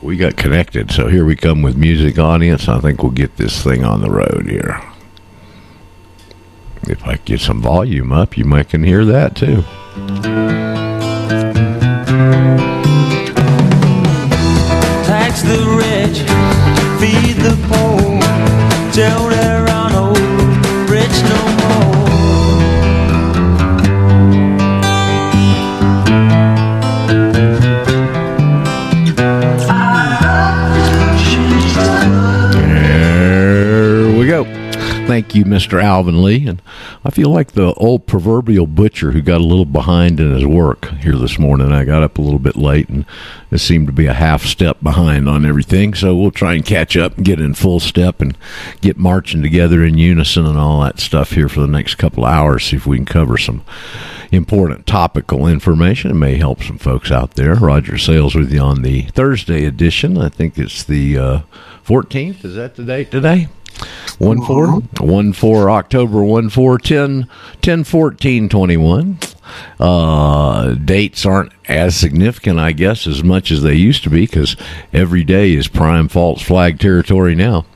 We got connected, so here we come with music audience. I think we'll get this thing on the road here. If I get some volume up, you might can hear that too. Tax the rich, feed the poor, tell there Thank you, Mr. Alvin Lee. And I feel like the old proverbial butcher who got a little behind in his work here this morning. I got up a little bit late and it seemed to be a half step behind on everything. So we'll try and catch up and get in full step and get marching together in unison and all that stuff here for the next couple of hours. See if we can cover some important topical information. It may help some folks out there. Roger Sayles with you on the Thursday edition. I think it's the uh, 14th. Is that the date today? One four one four October one four ten ten fourteen twenty one. Uh, dates aren't as significant, I guess, as much as they used to be because every day is prime false flag territory now.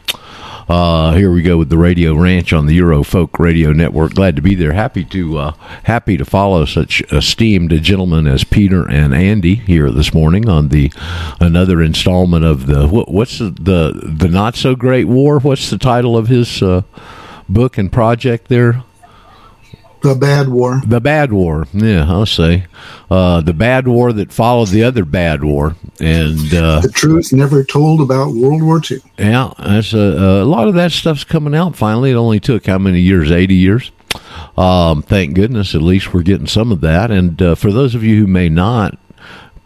Uh, here we go with the Radio Ranch on the Euro Folk Radio Network. Glad to be there. Happy to uh, happy to follow such esteemed gentlemen as Peter and Andy here this morning on the another installment of the what, what's the, the the not so great war. What's the title of his uh, book and project there? The Bad War. The Bad War. Yeah, I'll say. Uh, the Bad War that followed the other Bad War. And uh, The truth never told about World War II. yeah, that's a, a lot of that stuff's coming out finally. It only took how many years? 80 years. Um, thank goodness, at least we're getting some of that. And uh, for those of you who may not,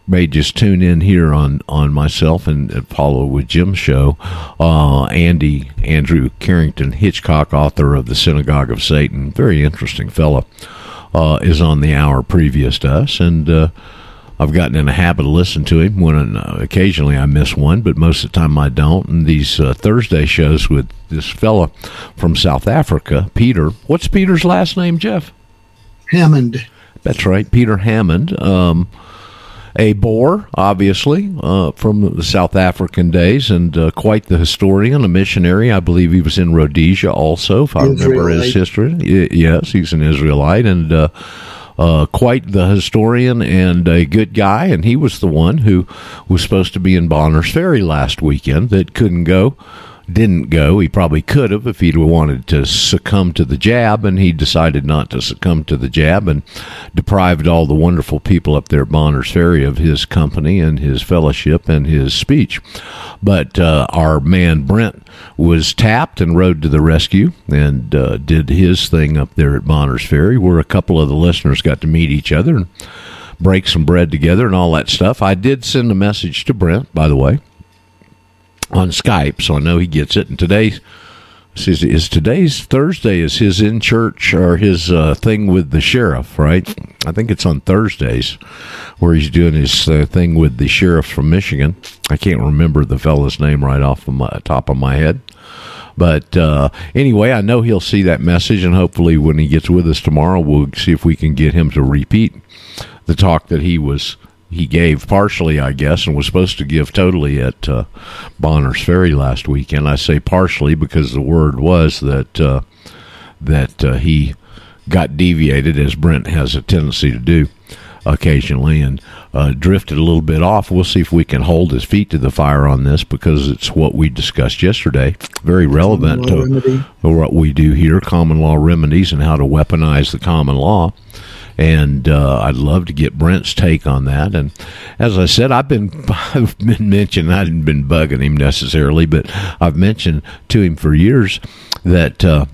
may just tune in here on on myself and follow with Jim's show. Uh, Andy Andrew Carrington Hitchcock, author of the Synagogue of Satan, very interesting fellow, uh, is on the hour previous to us, and uh, I've gotten in a habit of listening to him. When uh, occasionally I miss one, but most of the time I don't. And these uh, Thursday shows with this fellow from South Africa, Peter. What's Peter's last name, Jeff? Hammond. That's right, Peter Hammond. Um, a Boer, obviously, uh, from the South African days, and uh, quite the historian, a missionary. I believe he was in Rhodesia also, if I remember his history. Yes, he's an Israelite, and uh, uh, quite the historian and a good guy. And he was the one who was supposed to be in Bonner's Ferry last weekend that couldn't go didn't go. He probably could have if he'd wanted to succumb to the jab, and he decided not to succumb to the jab and deprived all the wonderful people up there at Bonner's Ferry of his company and his fellowship and his speech. But uh, our man Brent was tapped and rode to the rescue and uh, did his thing up there at Bonner's Ferry, where a couple of the listeners got to meet each other and break some bread together and all that stuff. I did send a message to Brent, by the way on Skype, so I know he gets it. And today is, is today's Thursday is his in church or his uh, thing with the sheriff, right? I think it's on Thursdays where he's doing his uh, thing with the sheriff from Michigan. I can't remember the fellow's name right off the top of my head. But uh, anyway, I know he'll see that message, and hopefully, when he gets with us tomorrow, we'll see if we can get him to repeat the talk that he was he gave partially, I guess, and was supposed to give totally at uh, Bonner's Ferry last weekend. I say partially because the word was that uh, that uh, he got deviated, as Brent has a tendency to do occasionally, and uh, drifted a little bit off. We'll see if we can hold his feet to the fire on this because it's what we discussed yesterday. Very relevant to remedy. what we do here, common law remedies and how to weaponize the common law. And uh, I'd love to get Brent's take on that. And as I said, I've been I've been mentioning I hadn't been bugging him necessarily, but I've mentioned to him for years that uh,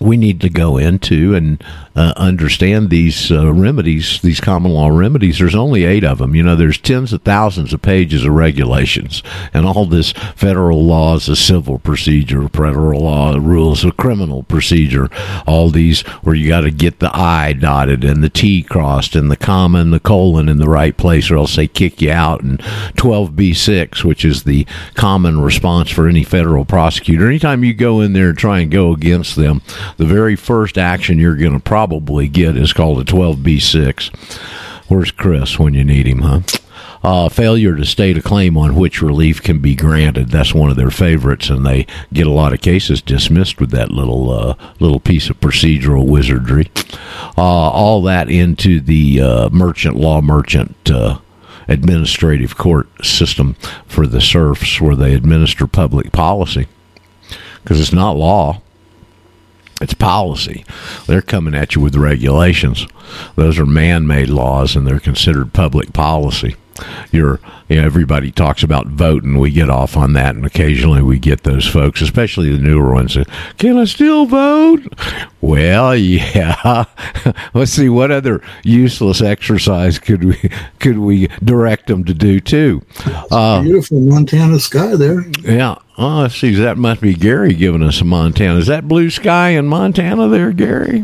we need to go into and uh, understand these uh, remedies, these common law remedies. There's only eight of them. You know, there's tens of thousands of pages of regulations, and all this federal laws of civil procedure, federal law rules of criminal procedure, all these where you got to get the I dotted and the T crossed and the comma and the colon in the right place, or else they kick you out. And 12b6, which is the common response for any federal prosecutor, anytime you go in there and try and go against them, the very first action you're going to probably get is called a 12b6. Where's Chris when you need him, huh? uh, failure to state a claim on which relief can be granted. That's one of their favorites, and they get a lot of cases dismissed with that little uh, little piece of procedural wizardry. Uh, all that into the uh, merchant law merchant uh, administrative court system for the serfs, where they administer public policy because it's not law. It's policy. They're coming at you with regulations. Those are man-made laws, and they're considered public policy. You're, you know, everybody talks about voting. We get off on that, and occasionally we get those folks, especially the newer ones. That, Can I still vote? Well, yeah. Let's see what other useless exercise could we could we direct them to do too. Uh, Beautiful Montana sky there. yeah. Oh, see. That must be Gary giving us a Montana. Is that blue sky in Montana there, Gary?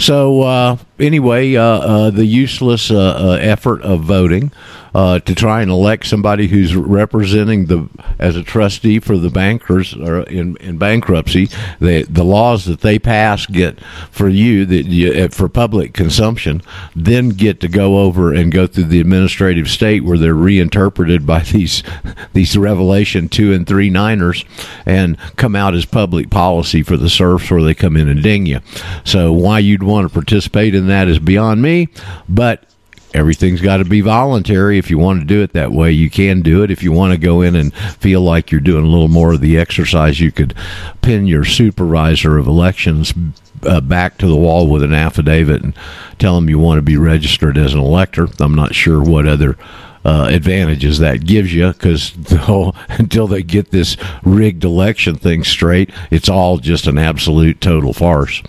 So uh, anyway, uh, uh, the useless uh, uh, effort of voting uh, to try and elect somebody who's representing the as a trustee for the bankers in, in bankruptcy, the the laws that they pass get for you that you, for public consumption, then get to go over and go through the administrative state where they're reinterpreted by these these Revelation two and three niners and come out as public policy for the serfs where they come in and ding you. So why you'd want to participate in that is beyond me, but everything's got to be voluntary. If you want to do it that way, you can do it. If you want to go in and feel like you're doing a little more of the exercise, you could pin your supervisor of elections uh, back to the wall with an affidavit and tell them you want to be registered as an elector. I'm not sure what other uh, advantages that gives you because until they get this rigged election thing straight, it's all just an absolute total farce.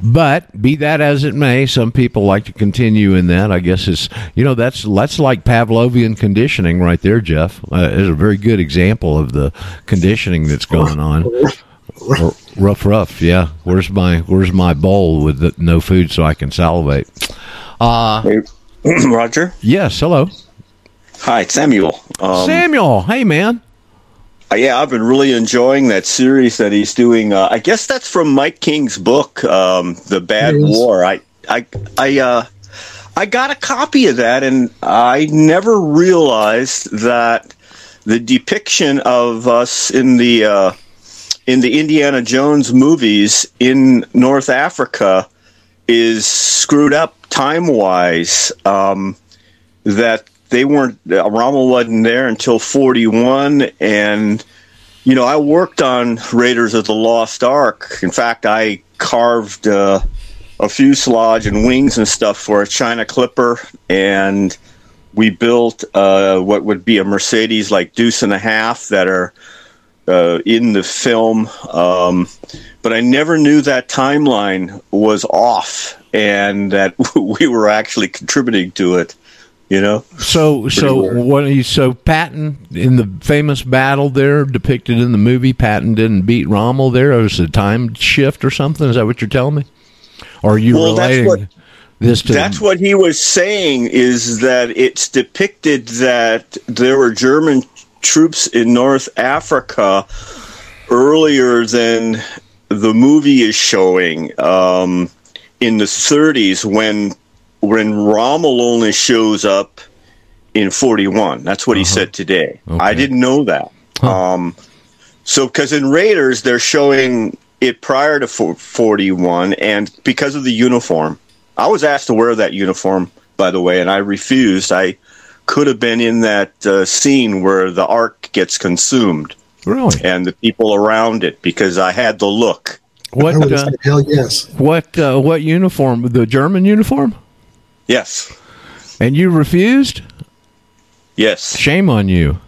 But be that as it may, some people like to continue in that. I guess it's you know that's that's like Pavlovian conditioning right there, Jeff. Uh, it's a very good example of the conditioning that's going on. Rough, rough, yeah. Where's my Where's my bowl with the, no food so I can salivate? Uh Roger. yes. Hello, Hi, it's Samuel. Um, Samuel. Hey, man. uh, yeah, I've been really enjoying that series that he's doing. Uh, I guess that's from Mike King's book, um, "The Bad War." I, I, I, uh, I got a copy of that, and I never realized that the depiction of us in the uh, in the Indiana Jones movies in North Africa is screwed up time wise. Um, that they weren't Rommel wasn't there until 41 and you know I worked on Raiders of the Lost Ark. In fact I carved uh, a fuselage and wings and stuff for a China Clipper and we built uh, what would be a Mercedes like Deuce and a half that are uh, in the film. Um, but I never knew that timeline was off and that we were actually contributing to it you know So, so weird. what? He, so Patton in the famous battle there depicted in the movie, Patton didn't beat Rommel. There, it was a time shift or something. Is that what you're telling me? Or are you Well, that's relating what- this to? That's what he was saying is that it's depicted that there were German troops in North Africa earlier than the movie is showing um, in the 30s when when Rommel only shows up in 41. That's what he said today. I Uh-huh. Didn't know that. Um, so, because in Raiders, they're showing it prior to 41, and because of the uniform, I was asked to wear that uniform, by the way, and I refused. I could have been in that uh, scene where the ark gets consumed really and the people around it because I had the look. What? would Uh, hell yes. what? Uh, what uniform? The German uniform? Yes. And you refused? Yes. Shame on you.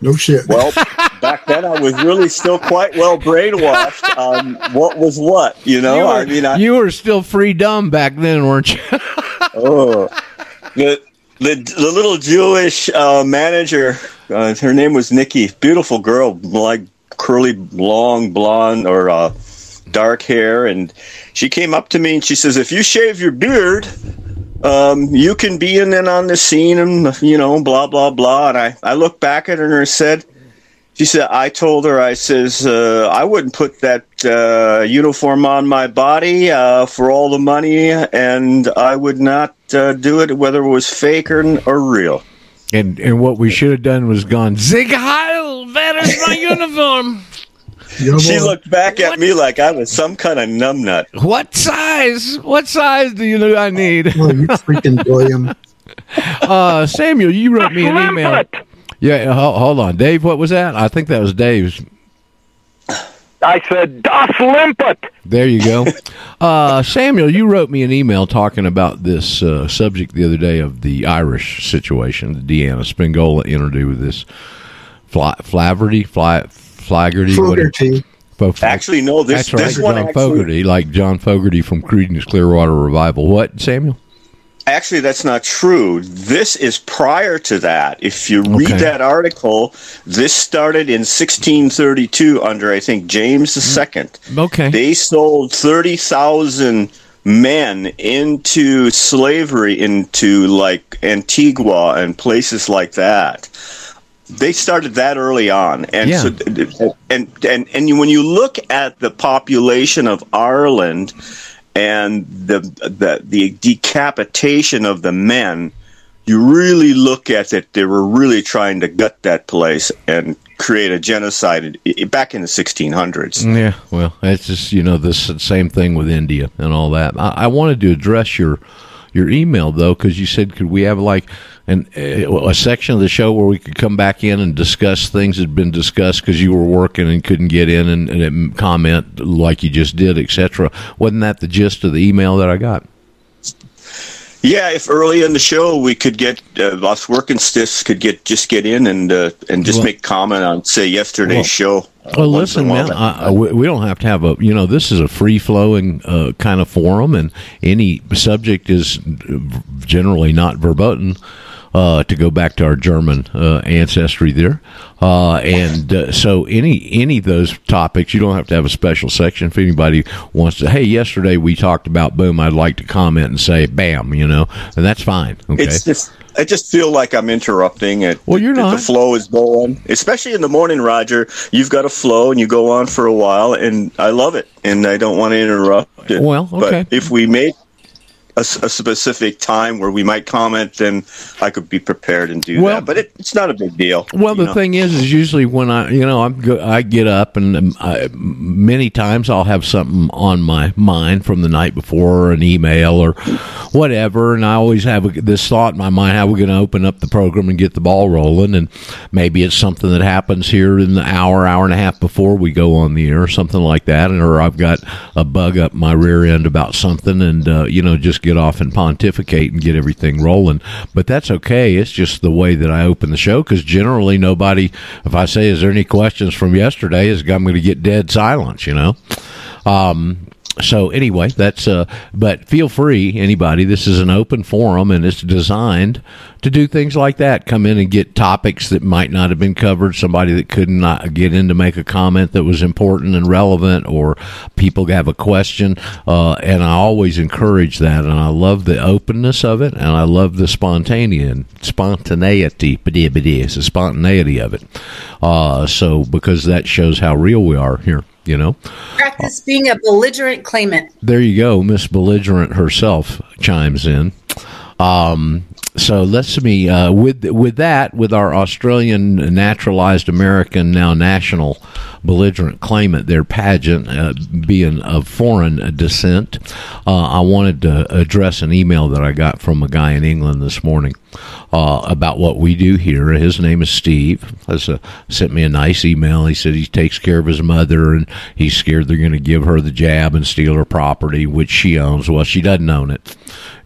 No shit. Well, back then I was really still quite well brainwashed on what was what, you know? you, were, I mean, I, you were still free dumb back then, weren't you? Oh, the the the little Jewish uh, manager. Uh, her name was Nikki. Beautiful girl, like curly, long blonde or uh, dark hair, and she came up to me and she says, "If you shave your beard." Um, you can be in and on the scene and you know blah blah blah and I, I looked back at her and said she said I told her I says uh, I wouldn't put that uh, uniform on my body uh, for all the money and I would not uh, do it whether it was fake or, or real And and what we should have done was gone Sieg Heil, that is my uniform. You She looked back at me like I was some kind of numbnut. What size? What size do you know I need? Oh, you freaking William. Uh, Samuel, you wrote me an email. Limpet. Yeah, ho- hold on, Dave. What was that? I think that was Dave's. I said, Das Limpet. There you go. Uh, Samuel, you wrote me an email talking about this uh, subject the other day of the Irish situation, the Deanna Spingola interview with this Fla- Flaverty, Fly, Flaggerty, whatever. Fogarty. Fo- Actually, no. This That's right, this one John actually, Fogerty, like John Fogerty from Creedence Clearwater Revival. What, Samuel? actually that's not true. This is prior to that. If you read Okay. that article, this started in 1632 under I think James II. Mm. Okay. They sold 30,000 men into slavery into like Antigua and places like that. They started that early on, and Yeah. so and and and when you look at the population of Ireland and the the the decapitation of the men, you really look at that they were really trying to gut that place and create a genocide back in the 1600s. Yeah, well, it's just you know this same thing with India and all that. I, I wanted to address your your email though because you said could we have like an uh, a section of the show where we could come back in and discuss things that had been discussed because you were working and couldn't get in and, and comment like you just did, etc. Wasn't that the gist of the email that I got? Yeah, if early in the show we could get uh, us working stiffs could get just get in and uh, and just Well- make comment on say yesterday's Well- show. uh, Well, listen, man, I, I- we we don't have to have a, you know, this is a free flowing uh, kind of forum, and any subject is generally not verboten. Uh, to go back to our German uh, ancestry there, uh, and uh, so any any of those topics, you don't have to have a special section. If anybody wants to, hey, yesterday we talked about boom, I'd like to comment and say, bam, you know, and that's fine. Okay, It's just I just feel like I'm interrupting it. Well, you're not. The flow is going, especially in the morning, Roger. You've got a flow and you go on for a while, and I love it, and I don't want to interrupt. It. Well, okay. But if we make a, a specific time where we might comment, then I could be prepared and do Well- that. But it, it's not a big deal. Well, the know. thing is, is usually when I, you know, I'm go, I get up and um, I, many times I'll have something on my mind from the night before, or an email or whatever, and I always have a, this thought in my mind: how we're going to open up the program and get the ball rolling, and maybe it's something that happens here in the hour, hour and a half before we go on the air, or something like that, and or I've got a bug up my rear end about something, and uh, you know, just get off and pontificate and get everything rolling. But that's okay. It's just the way that I open the show because generally nobody, if I say, "Is there any questions from yesterday?" is I'm going to get dead silence. You know. Um, so anyway, that's uh but feel free anybody. This is an open forum and it's designed to do things like that. Come in and get topics that might not have been covered, somebody that could not get in to make a comment that was important and relevant or people have a question. Uh and I always encourage that and I love the openness of it and I love the spontaneity spontaneity it's the spontaneity of it. Uh so because that shows how real we are here, you know. Practice being a belligerent claimant. There you go. Miss Belligerent herself chimes in. Um, so let's me uh, with with that with our Australian naturalized American now national belligerent claimant their pageant uh, being of foreign descent. Uh, I wanted to address an email that I got from a guy in England this morning uh, about what we do here. His name is Steve. Has uh, sent me a nice email. He said he takes care of his mother and he's scared they're going to give her the jab and steal her property, which she owns. Well, she doesn't own it.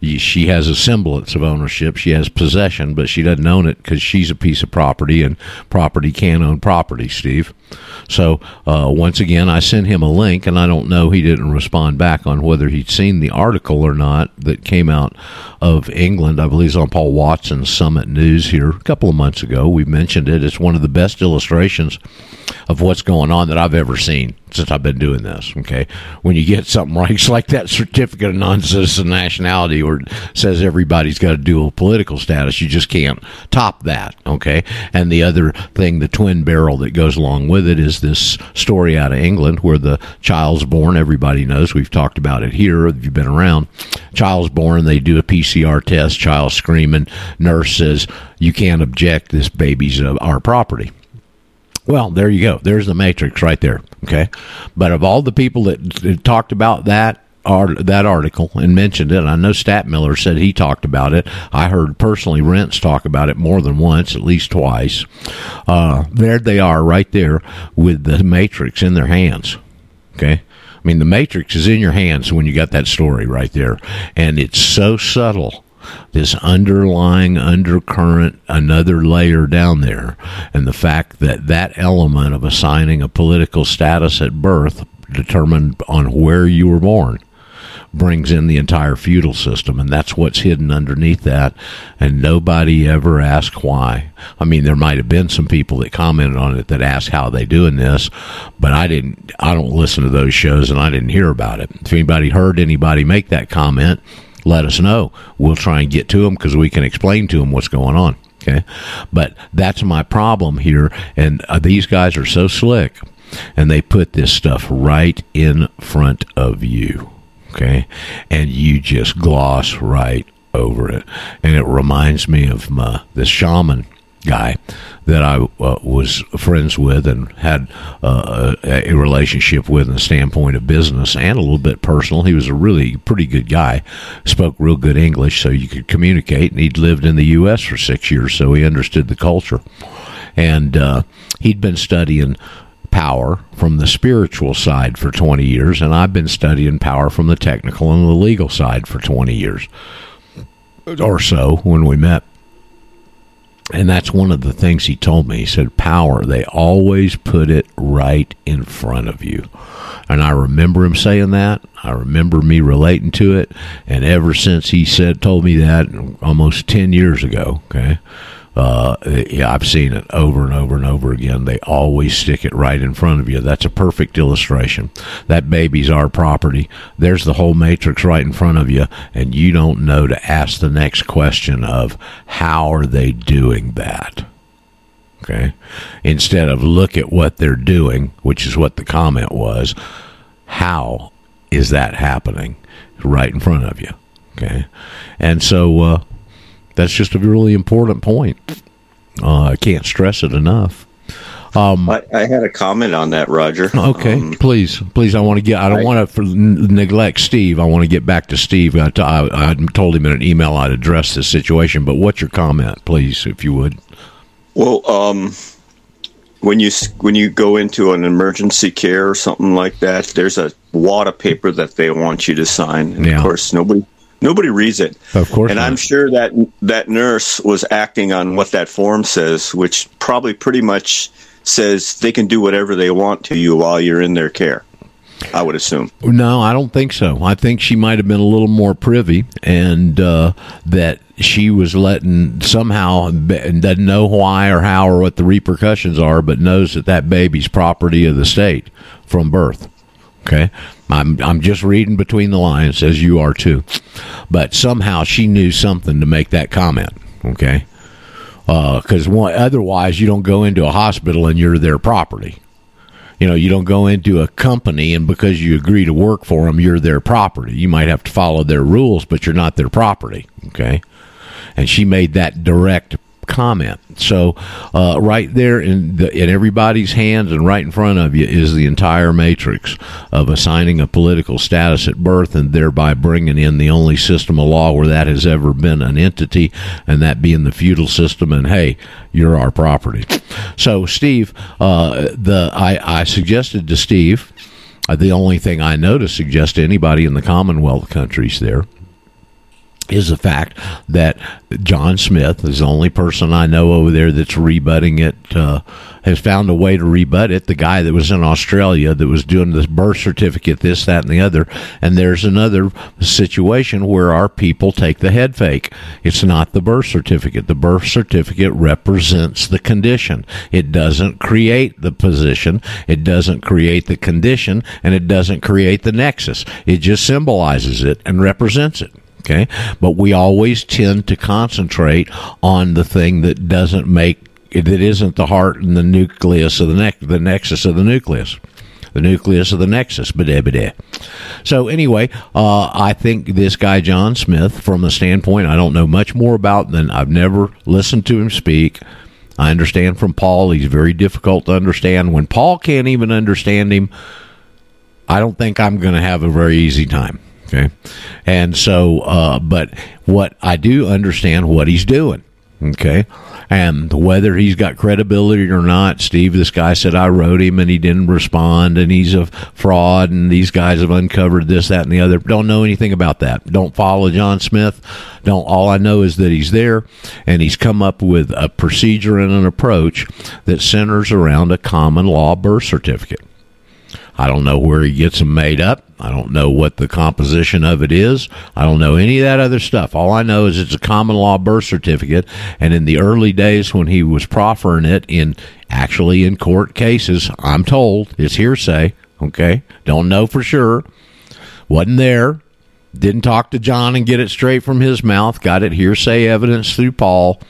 She has a semblance of ownership. She has possession, but she doesn't own it because she's a piece of property, and property can't own property, Steve. So uh, once again, I sent him a link, and I don't know he didn't respond back on whether he'd seen the article or not that came out of England. I believe it's on Paul Watson's Summit News here a couple of months ago. We mentioned it. It's one of the best illustrations of what's going on that I've ever seen. Since I've been doing this. Okay, when you get something right, it's like that certificate of non-citizen nationality, or says everybody's got a dual political status. You just can't top that. Okay, and the other thing, the twin barrel that goes along with it, is this story out of England where the child's born. Everybody knows we've talked about it here. If you've been around, child's born, they do a PCR test, child screaming, nurse says you can't object. This baby's uh, our property. Well, there you go. There's the matrix right there. Okay, but of all the people that, talked about that art, that article and mentioned it, I know Statmiller said he talked about it. I heard personally Rents talk about it more than once, at least twice. Uh, there they are, right there with the matrix in their hands. Okay. I mean, the matrix is in your hands when you got that story right there, and it's so subtle this underlying undercurrent, another layer down there, and the fact that that element of assigning a political status at birth, determined on where you were born, brings in the entire feudal system, and that's what's hidden underneath that. And nobody ever asked why. I mean, there might have been some people that commented on it that asked how they doing this, but I didn't. I don't listen to those shows, and I didn't hear about it. If anybody heard anybody make that comment, let us know. We'll try and get to them because we can explain to them what's going on. Okay, but that's my problem here, and uh, these guys are so slick, and they put this stuff right in front of you. Okay, and you just gloss right over it, and it reminds me of my, this shaman guy that I uh, was friends with and had uh, a, relationship with in the standpoint of business and a little bit personal. He was a really pretty good guy, spoke real good English, so you could communicate. And he'd lived in the U.S. for six years, so he understood the culture. And uh, he'd been studying power from the spiritual side for 20 years, and I've been studying power from the technical and the legal side for 20 years or so when we met. And that's one of the things he told me. He said, Power, they always put it right in front of you. And I remember him saying that. I remember me relating to it. And ever since he said, told me that almost 10 years ago, okay, uh, yeah, I've seen it over and over and over again. They always stick it right in front of you. That's a perfect illustration. That baby's our property. There's the whole matrix right in front of you, and you don't know to ask the next question of how are they doing that? Okay. Instead of look at what they're doing, which is what the comment was, how is that happening right in front of you? Okay. And so, uh, that's just a really important point. Uh, I can't stress it enough. Um, I, I had a comment on that, Roger. okay, Um, please, please. I want to get. I don't want to neglect Steve. I want to get back to Steve. I, t- I, I told him in an email I'd address this situation. But what's your comment, please, if you would? Well, um, when you when you go into an emergency care or something like that, there's a wad of paper that they want you to sign. And Yeah. Of course, nobody nobody reads it. Of course and not. I'm sure that that nurse was acting on what that form says, which probably pretty much says they can do whatever they want to you while you're in their care. I would assume. No, I don't think so. I think she might have been a little more privy, and uh, that she was letting somehow and doesn't know why or how or what the repercussions are, but knows that that baby's property of the state from birth. Okay, I'm I'm just reading between the lines as you are too, but somehow she knew something to make that comment. Okay, uh, because one otherwise you don't go into a hospital and you're their property. You know, you don't go into a company and because you agree to work for them, you're their property. You might have to follow their rules, but you're not their property. Okay. And she made that direct comment. So, uh, right there in the, in everybody's hands and right in front of you is the entire matrix of assigning a political status at birth and thereby bringing in the only system of law where that has ever been an entity, and that being the feudal system. And hey, you're our property. So, Steve, uh, the I, I suggested to Steve. Uh, the only thing I know to suggest to anybody in the Commonwealth countries there is the fact that John Smith is the only person I know over there that's rebutting it, uh, has found a way to rebut it. The guy that was in Australia that was doing this birth certificate, this, that, and the other. And there's another situation where our people take the head fake. It's not the birth certificate. The birth certificate represents the condition. It doesn't create the position. It doesn't create the condition and it doesn't create the nexus. It just symbolizes it and represents it okay? But we always tend to concentrate on the thing that doesn't make that isn't the heart and the nucleus of the neck the nexus of the nucleus. The nucleus of the nexus. Bada so anyway uh, i think this guy john smith from a standpoint i don't know much more about than i've never listened to him speak. I understand from paul he's very difficult to understand. When paul can't even understand him i don't think i'm going to have a very easy time Okay. And so, uh, but what I do understand what he's doing. Okay. And whether he's got credibility or not, Steve, this guy said I wrote him and he didn't respond and he's a fraud and these guys have uncovered this, that, and the other. Don't know anything about that. Don't follow John Smith. Don't, all I know is that he's there and he's come up with a procedure and an approach that centers around a common law birth certificate. I don't know where he gets them made up. I don't know what the composition of it is. I don't know any of that other stuff. All I know is it's a common law birth certificate. And in the early days when he was proffering it in actually in court cases, I'm told it's hearsay. Okay. Don't know for sure. Wasn't there. Didn't talk to John and get it straight from his mouth. Got it hearsay evidence through Paul.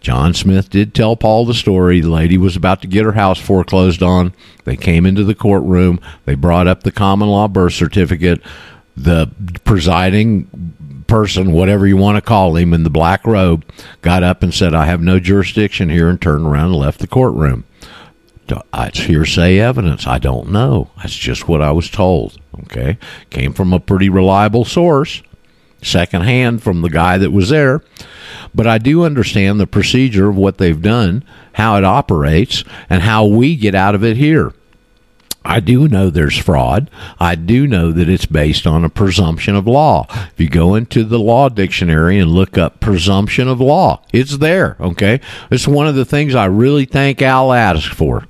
John Smith did tell Paul the story. The lady was about to get her house foreclosed on. They came into the courtroom. They brought up the common law birth certificate. The presiding person, whatever you want to call him, in the black robe, got up and said, I have no jurisdiction here, and turned around and left the courtroom. Uh, it's hearsay evidence. I don't know. That's just what I was told. Okay. Came from a pretty reliable source, secondhand from the guy that was there. But I do understand the procedure of what they've done, how it operates, and how we get out of it here. I do know there's fraud. I do know that it's based on a presumption of law. If you go into the law dictionary and look up presumption of law, it's there. Okay. It's one of the things I really thank Al Adask for.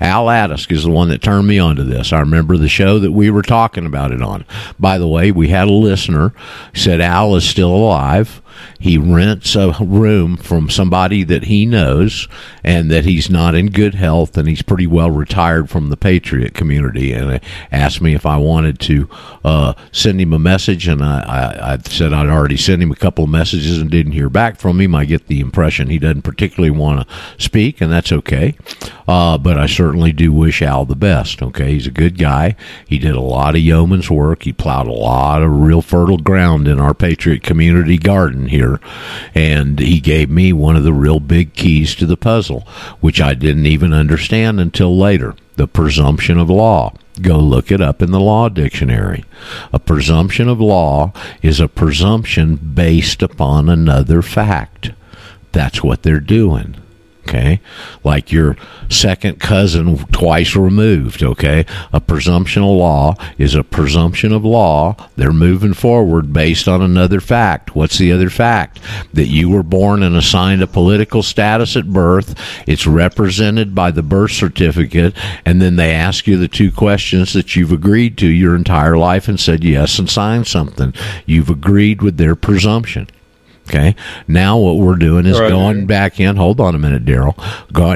Al Adask is the one that turned me onto this. I remember the show that we were talking about it on. By the way, we had a listener said Al is still alive. He rents a room from somebody that he knows and that he's not in good health and he's pretty well retired from the Patriot community. And asked me if I wanted to uh, send him a message. And I, I, I said I'd already sent him a couple of messages and didn't hear back from him. I get the impression he doesn't particularly want to speak, and that's okay. Uh, but I certainly do wish Al the best. Okay, he's a good guy. He did a lot of yeoman's work. He plowed a lot of real fertile ground in our Patriot community garden here, and he gave me one of the real big keys to the puzzle, which I didn't even understand until later. The presumption of law. Go look it up in the law dictionary. A presumption of law is a presumption based upon another fact. That's what they're doing okay? Like your second cousin twice removed okay? A presumption of law is a presumption of law. They're moving forward based on another fact. What's the other fact? That you were born and assigned a political status at birth. It's represented by the birth certificate. And then they ask you the two questions that you've agreed to your entire life and said yes and signed something. You've agreed with their presumption Okay. Now what we're doing is Right. going back in. Hold on a minute, Daryl.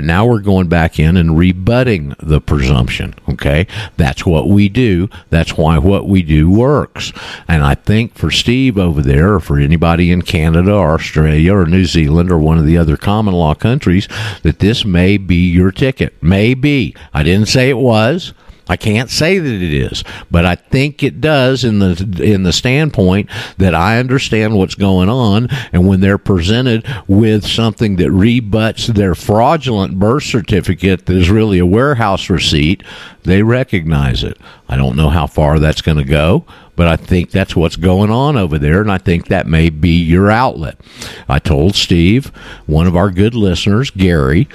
Now we're going back in and rebutting the presumption. Okay. That's what we do. That's why what we do works. And I think for Steve over there, or for anybody in Canada or Australia or New Zealand or one of the other common law countries, that this may be your ticket. Maybe. I didn't say it was. I can't say that it is, but I think it does in the in the standpoint that I understand what's going on, and when they're presented with something that rebuts their fraudulent birth certificate that is really a warehouse receipt, they recognize it. I don't know how far that's going to go, but I think that's what's going on over there, and I think that may be your outlet. I told Steve, one of our good listeners, Gary,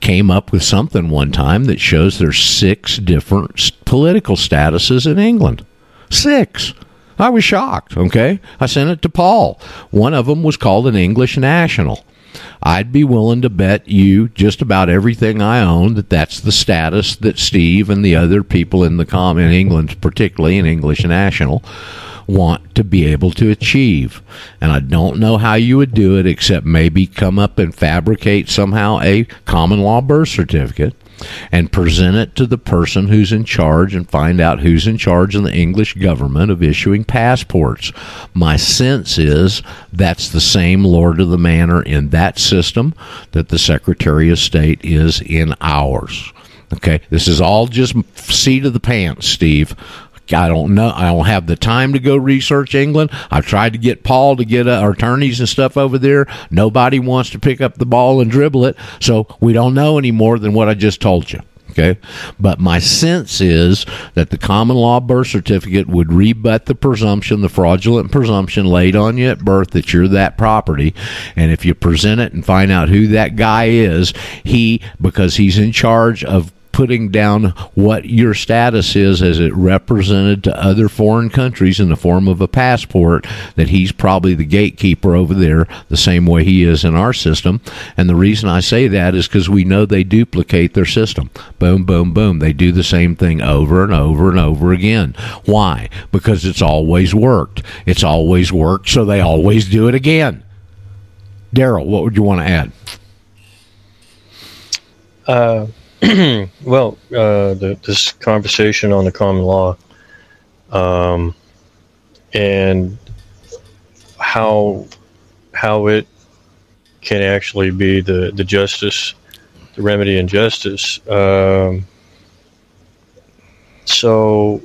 came up with something one time that shows there's six different political statuses in England. Six. I was shocked. Okay, I sent it to Paul. One of them was called an English national. I'd be willing to bet you just about everything I own that that's the status that Steve and the other people in the com in England, particularly in English national, want to be able to achieve. And I don't know how you would do it except maybe come up and fabricate somehow a common law birth certificate and present it to the person who's in charge and find out who's in charge in the English government of issuing passports. My sense is that's the same Lord of the Manor in that system that the Secretary of State is in ours. Okay, this is all just seat of the pants, Steve. I don't know. I don't have the time to go research England. I've tried to get Paul to get uh, our attorneys and stuff over there. Nobody wants to pick up the ball and dribble it. So we don't know any more than what I just told you. Okay. But my sense is that the common law birth certificate would rebut the presumption, the fraudulent presumption laid on you at birth that you're that property. And if you present it and find out who that guy is, he, because he's in charge of putting down what your status is as it represented to other foreign countries in the form of a passport that he's probably the gatekeeper over there the same way he is in our system. And the reason I say that is because we know they duplicate their system. Boom boom boom. They do the same thing over and over and over again. Why? Because it's always worked. It's always worked so they always do it again. Daryl what would you want to add? Uh well, uh, the, this conversation on the common law um, and how how it can actually be the, the justice, the remedy and justice. Um, so,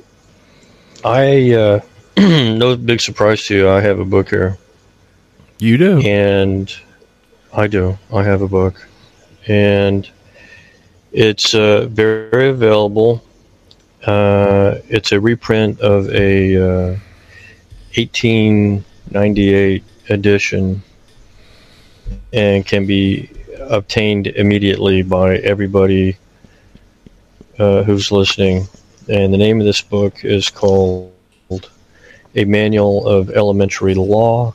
I uh, no big surprise to you. I have a book here. You do, and I do. I have a book, and it's uh, very available. Uh, it's a reprint of a uh, 1898 edition and can be obtained immediately by everybody uh, who's listening. And the name of this book is called A Manual of Elementary Law.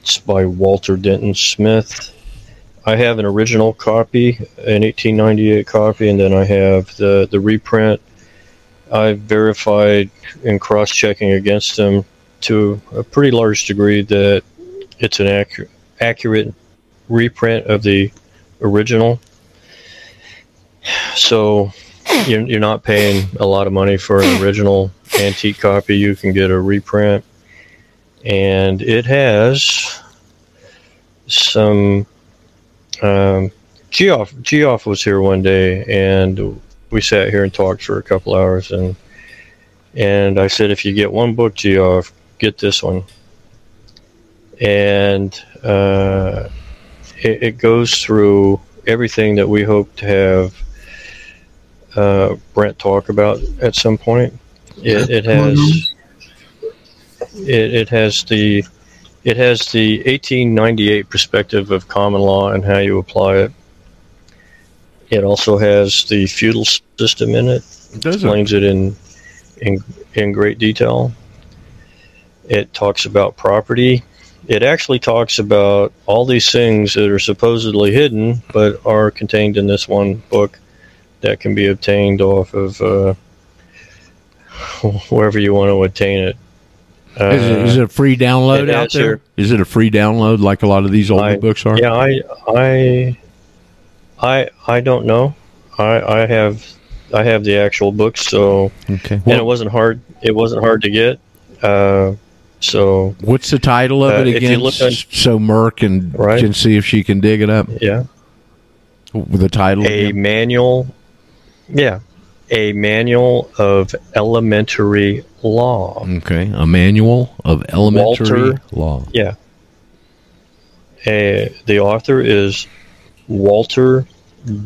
It's by Walter Denton Smith I have an original copy, an 1898 copy, and then I have the, the reprint. I've verified and cross checking against them to a pretty large degree that it's an accurate, accurate reprint of the original. So you're, you're not paying a lot of money for an original antique copy. You can get a reprint. And it has some um, Geoff Geoff was here one day, and we sat here and talked for a couple hours, and and I said, if you get one book, Geoff, get this one, and uh, it, it, goes through everything that we hope to have uh, Brent talk about at some point. It, it has it, it has the it has the 1898 perspective of common law and how you apply it. It also has the feudal system in it. It explains it in, in in great detail. It talks about property. It actually talks about all these things that are supposedly hidden, but are contained in this one book that can be obtained off of uh, wherever you want to obtain it. Uh, is, it, is, it a free download out there? Here. Is it a free download like a lot of these old I, books are? Yeah, I, I, I, I don't know. I, I have, I have the actual books. So, okay. Well, and it wasn't hard. It wasn't hard to get. Uh, so, what's the title of uh, it again? On, so Merc can right? can see if she can dig it up. Yeah. The title. A again? manual. Yeah, a manual of elementary law. Okay, a manual of elementary Walter, law. Yeah. Uh, the author is Walter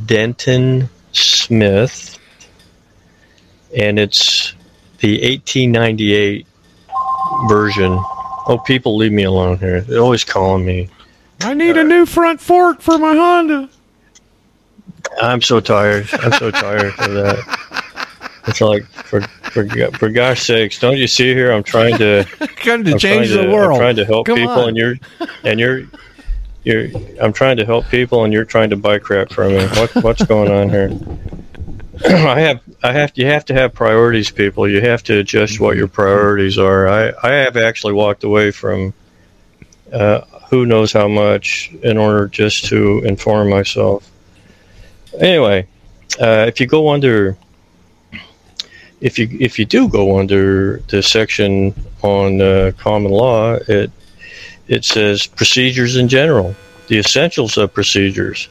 Denton Smith, and it's the 1898 version. Oh, people leave me alone here. They're always calling me. I need a new front fork for my Honda. I'm so tired. I'm so tired of that. It's like for For, for gosh sakes, don't you see here? I'm trying to Come to I'm change trying the to, world. I'm trying to help Come people, on. and you're and you're you're. I'm trying to help people, and you're trying to buy crap from me. What what's going on here? I have I have you have to have priorities, people. You have to adjust what your priorities are. I I have actually walked away from uh, who knows how much in order just to inform myself. Anyway, uh, if you go under if you if you do go under the section on uh, common law, it it says procedures in general, the essentials of procedures,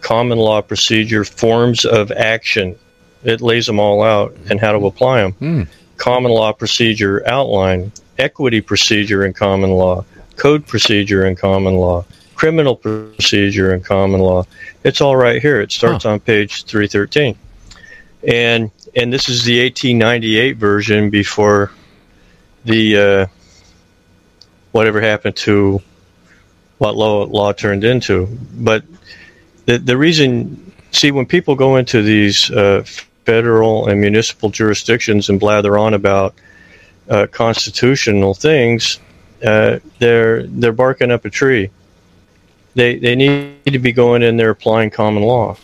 common law procedure, forms of action. It lays them all out and how to apply them. Hmm. Common law procedure outline, equity procedure in common law, code procedure in common law, criminal procedure in common law. It's all right here. It starts on page 313 and and this is the 1898 version before the uh, whatever happened to what law law turned into. But the the reason, see, when people go into these uh, federal and municipal jurisdictions and blather on about uh, constitutional things, uh, they're they're barking up a tree. They they need to be going in there applying common law.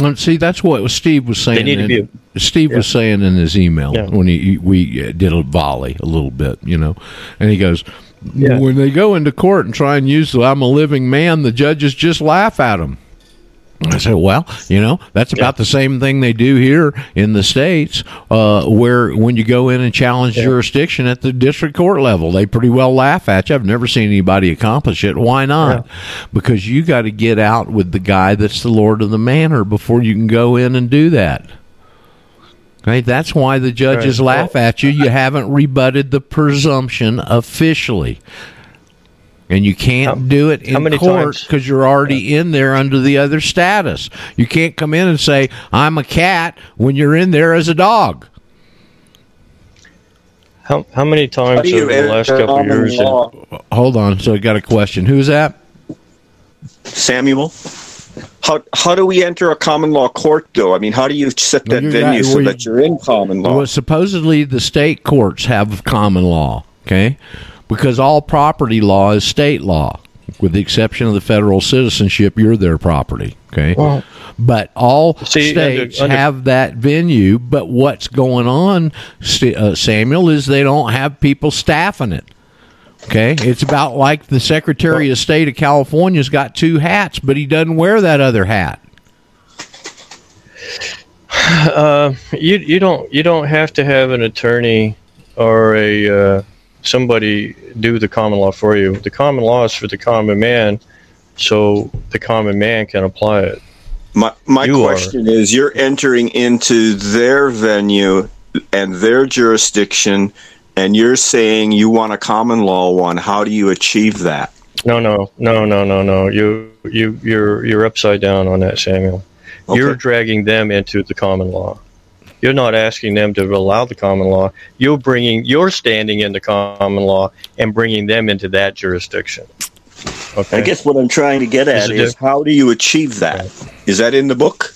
Well, see, that's what Steve was saying. They need to in- be Steve was saying in his email Yeah. when he we uh, did a volley a little bit, you know, and he goes, Yeah. when they go into court and try and use the "I'm a living man," the judges just laugh at them. I said, well, you know, that's about the same thing they do here in the states, uh, where when you go in and challenge jurisdiction at the district court level, they pretty well laugh at you. I've never seen anybody accomplish it. Why not? Because you got to get out with the guy that's the lord of the manor before you can go in and do that. Okay, that's why the judges Right. laugh at you. You haven't rebutted the presumption officially. And you can't How- do it in court because you're already in there under the other status. You can't come in and say, I'm a cat when you're in there as a dog. How how many times How over the last couple of years? law, Hold on. So I got a question. Who's that? Samuel? How how do we enter a common law court, though? I mean, how do you set that You got- venue so well, you- that you're in common law? Well, supposedly the state courts have common law, okay? Because all property law is state law, with the exception of the federal citizenship, you're their property, okay? Well, but all See, states under- have that venue. But what's going on, St- uh, Samuel, is they don't have people staffing it. Okay, it's about like the Secretary of State of California's got two hats, but he doesn't wear that other hat. Uh, you you don't you don't have to have an attorney or a uh, somebody do the common law for you. The common law is for the common man, so the common man can apply it. My my You are. question is: You're entering into their venue and their jurisdiction, and you're saying you want a common law one. How do you achieve that? No, no, no, no, no, no. You you you're you're upside down on that, Samuel. You're dragging them into the common law. You're not asking them to allow the common law. You're bringing you're standing in the common law and bringing them into that jurisdiction. Okay. I guess what I'm trying to get at Is it is diff- how do you achieve that? Is that in the book?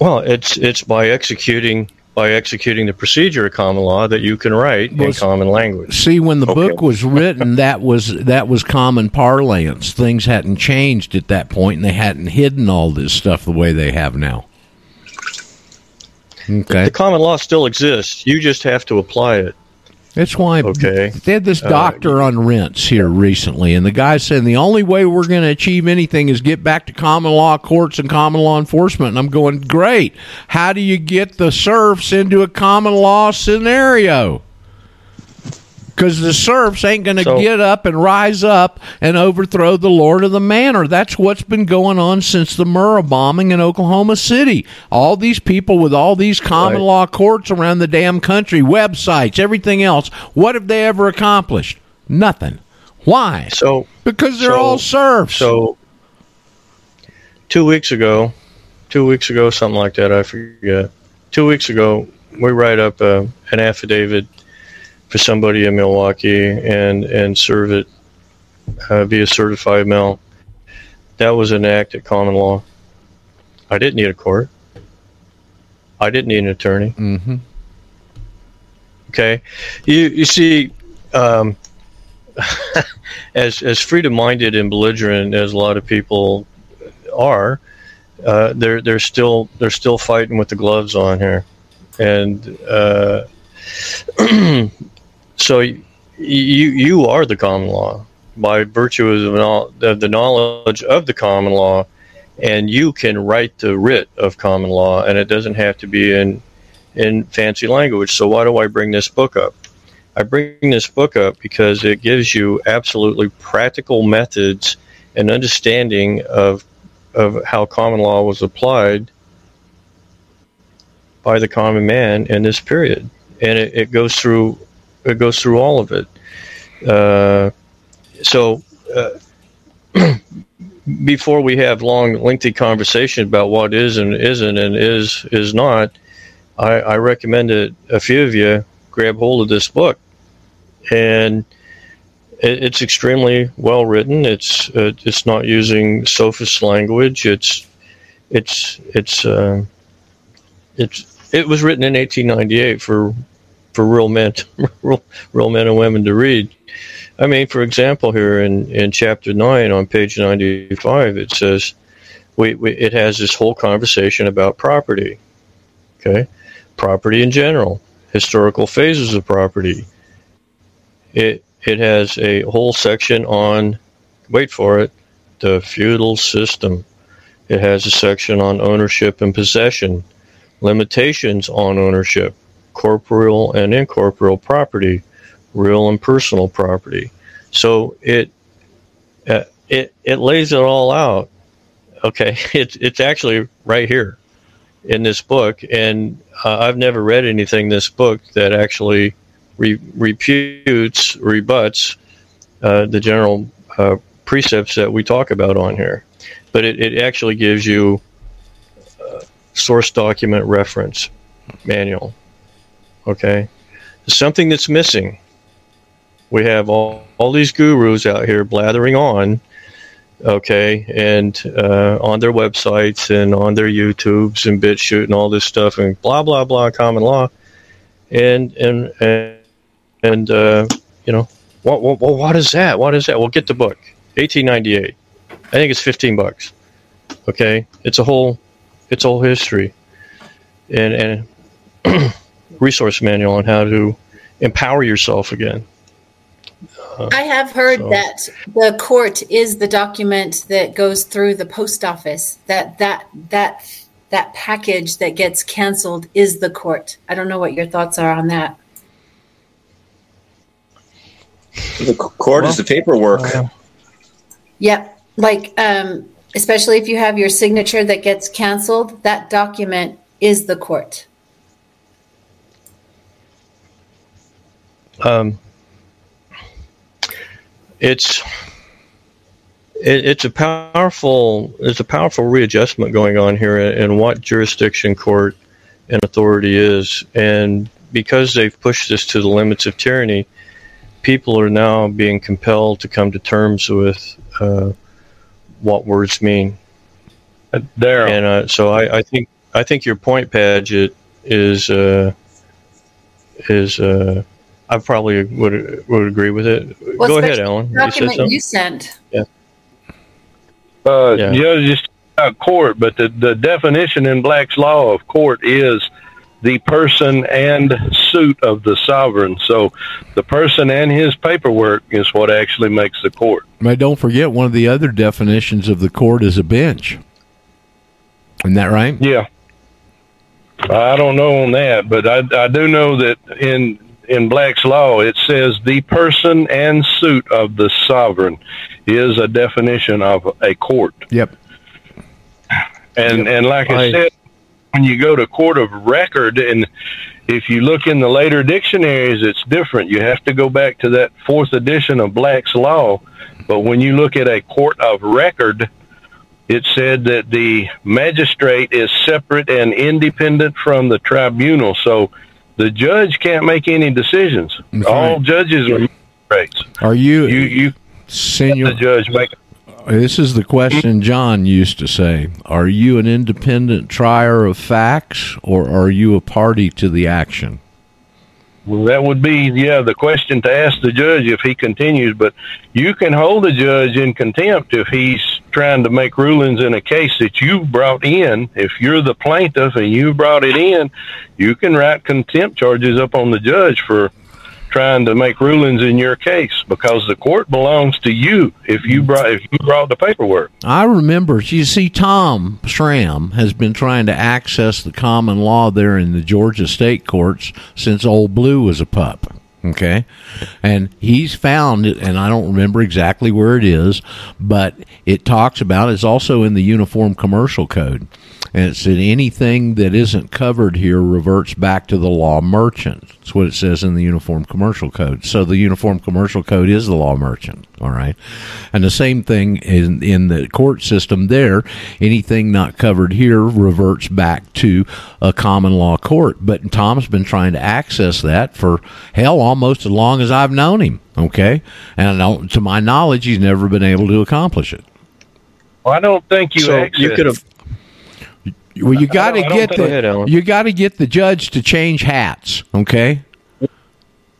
Well, it's it's by executing by executing the procedure of common law that you can write Well, in common language. See, when the Okay. book was written, that was that was common parlance. Things hadn't changed at that point, and they hadn't hidden all this stuff the way they have now. Okay, The common law still exists. You just have to apply it. that's why. Okay. They had this Uh, doctor on Rense here recently, and the guy said the only way we're going to achieve anything is get back to common law courts and common law enforcement. And I'm going, great. How do you get the serfs into a common law scenario? Because the serfs ain't going to So- get up and rise up and overthrow the lord of the manor. That's what's been going on since the Murrah bombing in Oklahoma City. All these people with all these common Right. law courts around the damn country, websites, everything else. What have they ever accomplished? Nothing. Why? So Because they're so- all serfs. So, two weeks ago, two weeks ago, something like that, I forget. Two weeks ago, we write up uh, an affidavit for somebody in Milwaukee and and serve it uh, via certified mail. That was an act of common law. I didn't need a court. I didn't need an attorney. hmm Okay, you you see, um, as as freedom minded and belligerent as a lot of people are, uh, they're they're still they're still fighting with the gloves on here, and uh, so you you are the common law by virtue of the, knowledge of the common law, and you can write the writ of common law, and it doesn't have to be in in fancy language. So why do I bring this book up? I bring this book up because it gives you absolutely practical methods and understanding of of how common law was applied by the common man in this period, and it, it goes through it goes through all of it. Uh, so. Uh, before we have long, lengthy conversation about what is and isn't and is is not, I, I recommend that a few of you grab hold of this book, and it, it's extremely well written. It's uh, it's not using sophist language. It's it's it's uh, it's it was written in 1898 for for real men, real, real men and women to read. I mean, for example, here in, in chapter nine on page 95, it says we, we it has this whole conversation about property. Okay, property in general, historical phases of property. It it has a whole section on, wait for it, the feudal system. It has a section on ownership and possession, limitations on ownership, corporeal and incorporeal property, real and personal property. So it uh, it it lays it all out. Okay, it's it's actually right here in this book, and uh, I've never read anything in this book that actually re- reputes, rebuts uh, the general uh, precepts that we talk about on here. But it, it actually gives you source document reference manual. Okay, something that's missing. We have all, all these gurus out here blathering on okay, and uh, on their websites and on their YouTubes and BitChute and all this stuff and blah blah blah common law, and and and, and uh, you know what, what what is that? What is that? Well, get the book, 1898. I think it's 15 bucks. Okay, it's a whole it's a whole history, and and resource manual on how to empower yourself again. I have heard So- that the court is the document that goes through the post office. That that that that package that gets canceled is the court. I don't know what your thoughts are on that. The court is the paperwork. Yep. Like um especially if you have your signature that gets canceled, that document is the court. Um, it's it, it's a powerful it's a powerful readjustment going on here in, in what jurisdiction court and authority is and because they've pushed this to the limits of tyranny people are now being compelled to come to terms with uh, what words mean Daryl. and uh, so I, I think I think your point, Paget, is uh, is uh, I probably would would agree with it. Well, Go ahead, especially Alan. the You document you sent. Uh, Yeah. yeah, just uh, court, but the, the definition in Black's law of court is the person and suit of the sovereign. So the person and his paperwork is what actually makes the court. But don't forget, one of the other definitions of the court is a bench. Isn't that right? Yeah. I don't know on that, but I, I do know that in in Black's law it says the person and suit of the sovereign is a definition of a court. Yep. And and like I, I- said, when you go to court of record, and if you look in the later dictionaries, it's different. You have to go back to that fourth edition of Black's Law. But when you look at a court of record, it said that the magistrate is separate and independent from the tribunal. So the judge can't make any decisions. That's All right. judges are magistrates. Are you, You you the judge make uh, This is the question John used to say. Are you an independent trier of facts or are you a party to the action? Well, that would be, yeah, the question to ask the judge if he continues. But you can hold the judge in contempt if he's trying to make rulings in a case that you brought in. If you're the plaintiff and you brought it in, you can write contempt charges up on the judge for trying to make rulings in your case because the court belongs to you if you brought if you brought the paperwork. I remember, you see, Tom Schramm has been trying to access the common law there in the Georgia state courts since Old Blue was a pup. Okay. And he's found it, and I don't remember exactly where it is, but it talks about it's also in the Uniform Commercial Code. And it said anything that isn't covered here reverts back to the law merchant. That's what it says in the Uniform Commercial Code. So the Uniform Commercial Code is the law merchant. All right. And the same thing in, in the court system there. Anything not covered here reverts back to a common law court. But Tom's been trying to access that for hell almost as long as I've known him. Okay. And I don't, to my knowledge, he's never been able to accomplish it. Well, I don't think you so you could have Well, you got to get the Go ahead, Alan. you got to get the judge to change hats. Okay.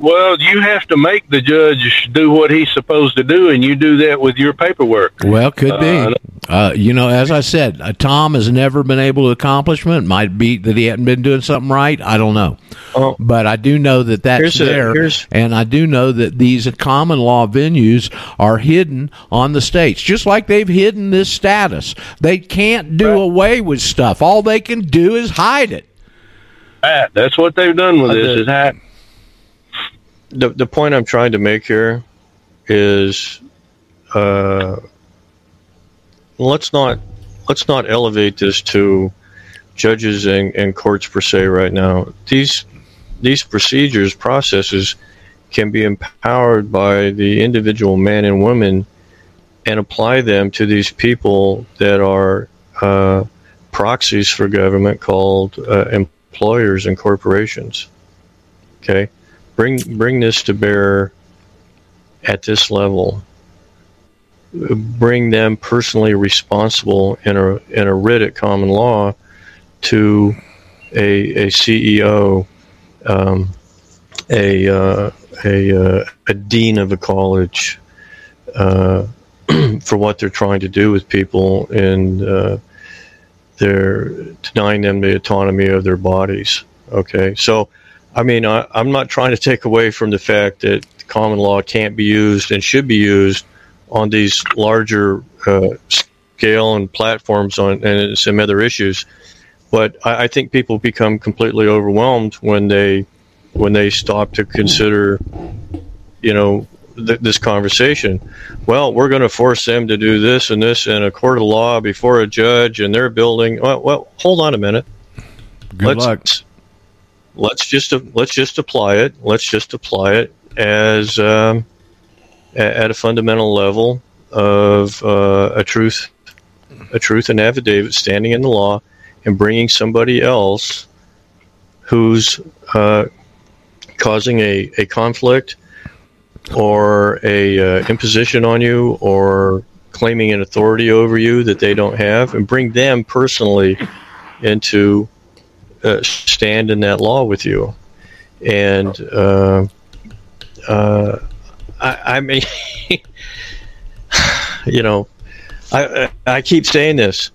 Well, you have to make the judge do what he's supposed to do, and you do that with your paperwork. Well, could Uh, be. Uh, you know, as I said, uh, Tom has never been able to accomplish it. Might be that he hadn't been doing something right. I don't know. Oh. But I do know that that's a- there, and I do know that these common law venues are hidden on the states, just like they've hidden this status. They can't do away with stuff. All they can do is hide it. That, that's what they've done with I this. Is hide. The the point I'm trying to make here is uh, let's not let's not elevate this to judges and, and courts per se right now. These these procedures processes can be empowered by the individual man and woman and apply them to these people that are uh, proxies for government called uh, employers and corporations. Okay bring bring this to bear at this level. Bring them personally responsible in a in a writ at common law to a a CEO, um, a uh, a uh, a dean of a college uh, for what they're trying to do with people and uh, they're denying them the autonomy of their bodies. Okay, so I mean, I, I'm not trying to take away from the fact that common law can't be used and should be used on these larger uh, scale and platforms on and some other issues. But I, I think people become completely overwhelmed when they when they stop to consider, you know, th- this conversation. Well, we're going to force them to do this and this in a court of law before a judge, and they're building. Well, well hold on a minute Good let's, luck. Let's just let's just apply it. Let's just apply it as um, at a fundamental level of uh, a truth, a truth and affidavit standing in the law, and bringing somebody else who's uh, causing a, a conflict or a uh, imposition on you or claiming an authority over you that they don't have, and bring them personally into uh, stand in that law with you. And uh, uh, I, I mean, you know, I, I keep saying this: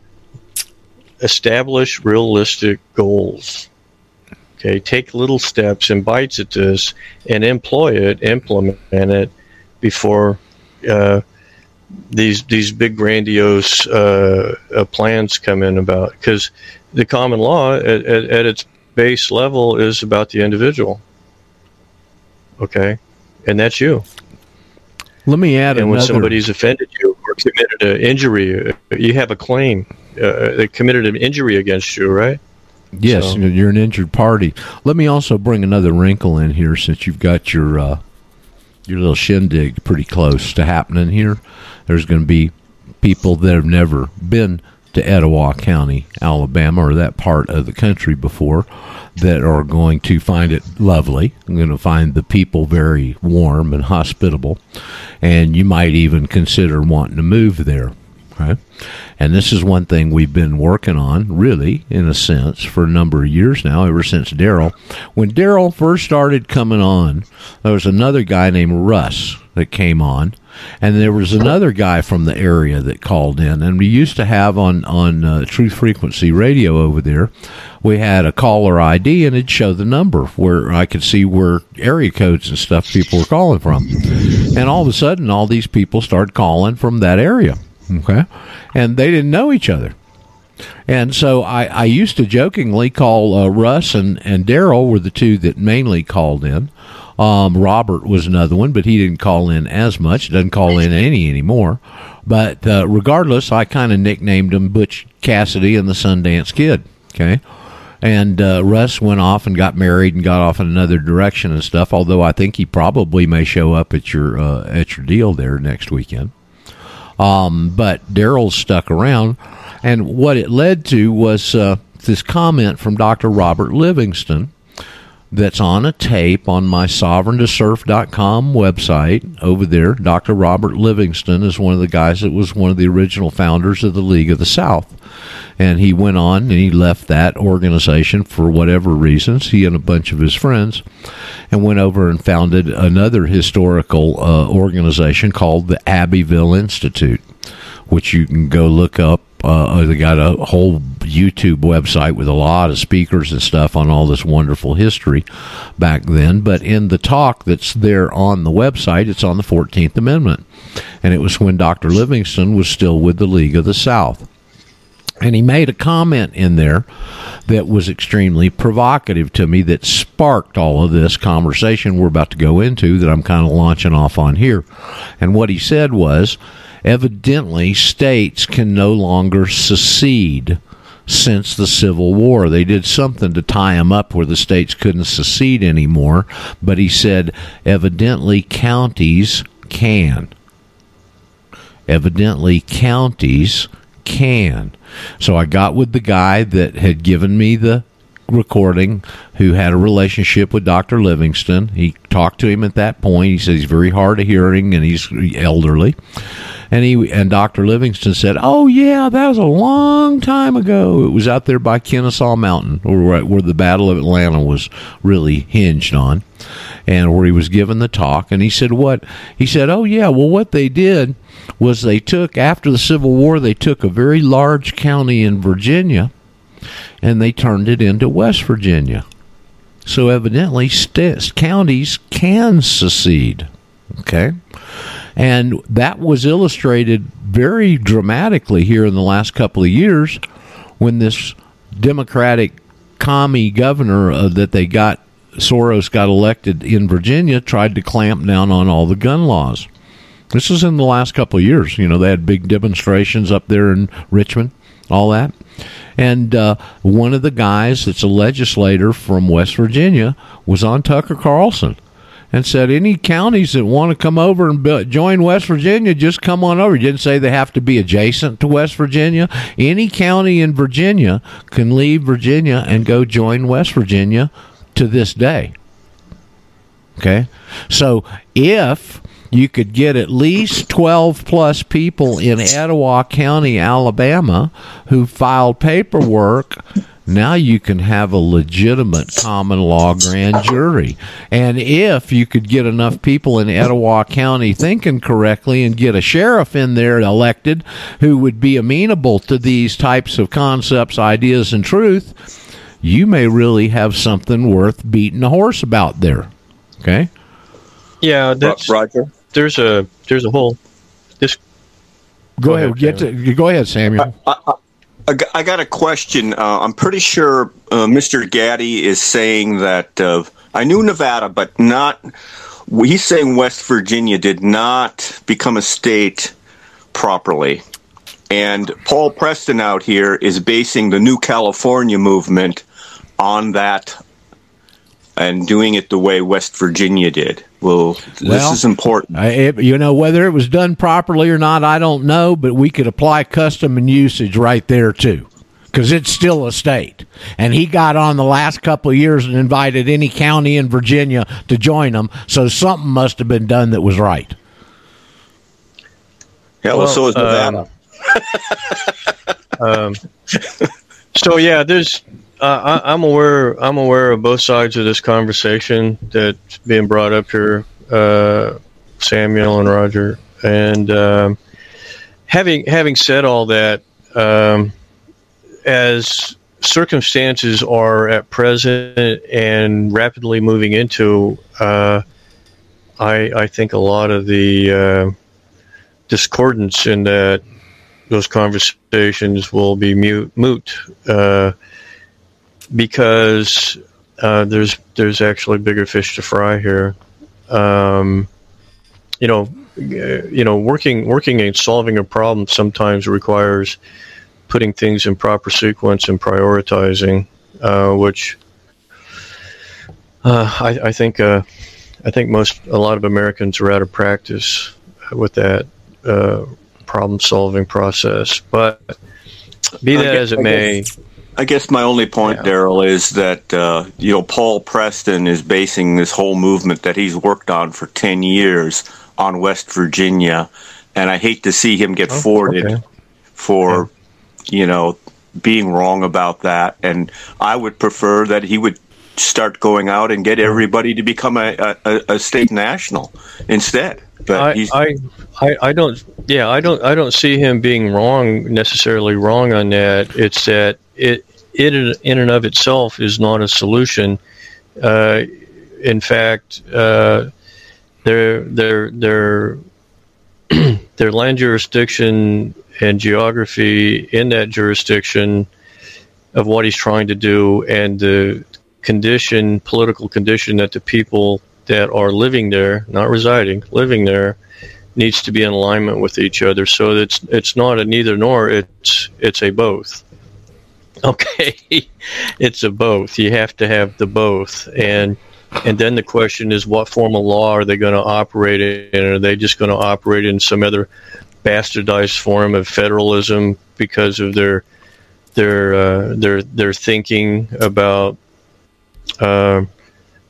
establish realistic goals. Okay, take little steps and bites at this, and employ it, implement it before uh, these these big grandiose uh, uh, plans come in about because the common law at, at, at its base level is about the individual. Okay, and that's you. Let me add and when another. somebody's offended you or committed an injury, uh, you have a claim. Uh, they committed an injury against you, right? Yes, So- you're an injured party. Let me also bring another wrinkle in here since you've got your uh, your little shindig pretty close to happening here. There's going to be people that have never been to Etowah County, Alabama, or that part of the country before that are going to find it lovely. I'm going to find the people very warm and hospitable, and you might even consider wanting to move there. Okay. And this is one thing we've been working on, really, in a sense, for a number of years now, ever since Daryl. When Daryl first started coming on, there was another guy named Russ that came on, and there was another guy from the area that called in. And we used to have on on uh, Truth Frequency Radio over there, we had a caller ID, and it'd show the number where I could see where area codes and stuff people were calling from. And all of a sudden, all these people started calling from that area. Okay, and they didn't know each other. And so I, I used to jokingly call uh, Russ and, and Daryl were the two that mainly called in. Um, Robert was another one, but he didn't call in as much. Doesn't call in any anymore. But uh, regardless, I kind of nicknamed him Butch Cassidy and the Sundance Kid. Okay. And uh, Russ went off and got married and got off in another direction and stuff. Although I think he probably may show up at your uh, at your deal there next weekend. Um, but Daryl stuck around, and what it led to was uh, this comment from Dr. Robert Livingston that's on a tape on my sovereigntosurf.com website over there. Dr. Robert Livingston is one of the guys that was one of the original founders of the League of the South. And he went on and he left that organization for whatever reasons, he and a bunch of his friends, and went over and founded another historical uh, organization called the Abbeville Institute, which you can go look up uh, they got a whole YouTube website with a lot of speakers and stuff on all this wonderful history back then. But in the talk that's there on the website, it's on the 14th Amendment. And it was when Dr. Livingston was still with the League of the South. And he made a comment in there that was extremely provocative to me that sparked all of this conversation we're about to go into that I'm kind of launching off on here. And what he said was, evidently states can no longer secede since the Civil War. They did something to tie them up where the states couldn't secede anymore, but he said evidently counties can. Evidently counties can. So I got with the guy that had given me the recording who had a relationship with Dr. Livingston. He talked to him at that point. He said he's very hard of hearing and he's elderly. And he and Dr. Livingston said, "Oh yeah, that was a long time ago. It was out there by Kennesaw Mountain, where, where the Battle of Atlanta was really hinged on, and where he was given the talk." And he said, "What?" He said, "Oh yeah, well what they did was they took after the Civil War, they took a very large county in Virginia." And they turned it into West Virginia. So evidently, st- counties can secede. Okay. And that was illustrated very dramatically here in the last couple of years when this Democratic commie governor uh, that they got, Soros got elected in Virginia, tried to clamp down on all the gun laws. This is in the last couple of years. You know, they had big demonstrations up there in Richmond, all that. And uh, one of the guys that's a legislator from West Virginia was on Tucker Carlson and said, any counties that want to come over and be- join West Virginia, just come on over. He didn't say they have to be adjacent to West Virginia. Any county in Virginia can leave Virginia and go join West Virginia to this day. Okay? So if you could get at least 12 plus people in Etowah County, Alabama, who filed paperwork. Now you can have a legitimate common law grand jury. And if you could get enough people in Etowah County thinking correctly and get a sheriff in there elected who would be amenable to these types of concepts, ideas, and truth, you may really have something worth beating a horse about there. Okay? Yeah, that's Roger. There's a there's a whole this Go, Go ahead. ahead, Get to, go ahead, Samuel. I got- I got a question. Uh, I'm pretty sure uh, Mr. Gaddy is saying that uh, I knew Nevada, but not. He's saying West Virginia did not become a state properly. And Paul Preston out here is basing the New California movement on that and doing it the way West Virginia did. Well, this Well, is important. I, it, you know, whether it was done properly or not, I don't know, but we could apply custom and usage right there too. Because it's still a state. And he got on the last couple of years and invited any county in Virginia to join him. So something must have been done that was right. Yeah, well, well, so is Nevada. um, um, so yeah, there's. Uh, I, I'm aware. I'm aware of both sides of this conversation that's being brought up here, uh, Samuel and Roger. And um, having having said all that, um, as circumstances are at present and rapidly moving into, uh, I, I think a lot of the uh, discordance in that those conversations will be mute, moot uh, because uh, there's there's actually bigger fish to fry here. Um, you know, you know, working working and solving a problem sometimes requires putting things in proper sequence and prioritizing, uh, which uh, I, I, think uh, I think most a lot of Americans are out of practice with that uh, problem solving process. But be that guess, as it I may. Guess, I guess my only point, yeah. Daryl, is that uh, you know Paul Preston is basing this whole movement that he's worked on for ten years on West Virginia, and I hate to see him get oh, forwarded okay. for you know, being wrong about that. And I would prefer that he would start going out and get everybody to become a, a, a state national instead. But I, I, I, don't, yeah, I don't, I don't see him being wrong necessarily wrong on that. It's that it, it in and of itself is not a solution. Uh, in fact, uh, their their their their land jurisdiction and geography in that jurisdiction of what he's trying to do and the condition, political condition that the people that are living there, not residing, living there, needs to be in alignment with each other. So it's it's not a neither nor. It's it's a both. Okay, it's a both. You have to have the both, and and then the question is, what form of law are they going to operate in? Are they just going to operate in some other bastardized form of federalism because of their their uh, their their thinking about uh,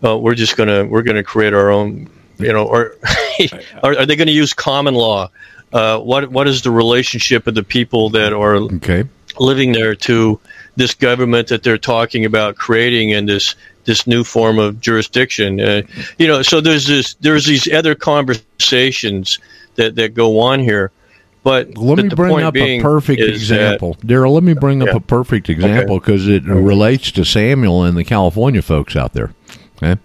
well, we're just gonna we're gonna create our own you know or are, are they going to use common law uh, what what is the relationship of the people that are okay. living there to this government that they're talking about creating and this this new form of jurisdiction uh, you know so there's this there's these other conversations that that go on here but let me bring up a perfect example, Daryl. Let me bring up yeah. a perfect example because okay. it relates to Samuel and the California folks out there. Okay,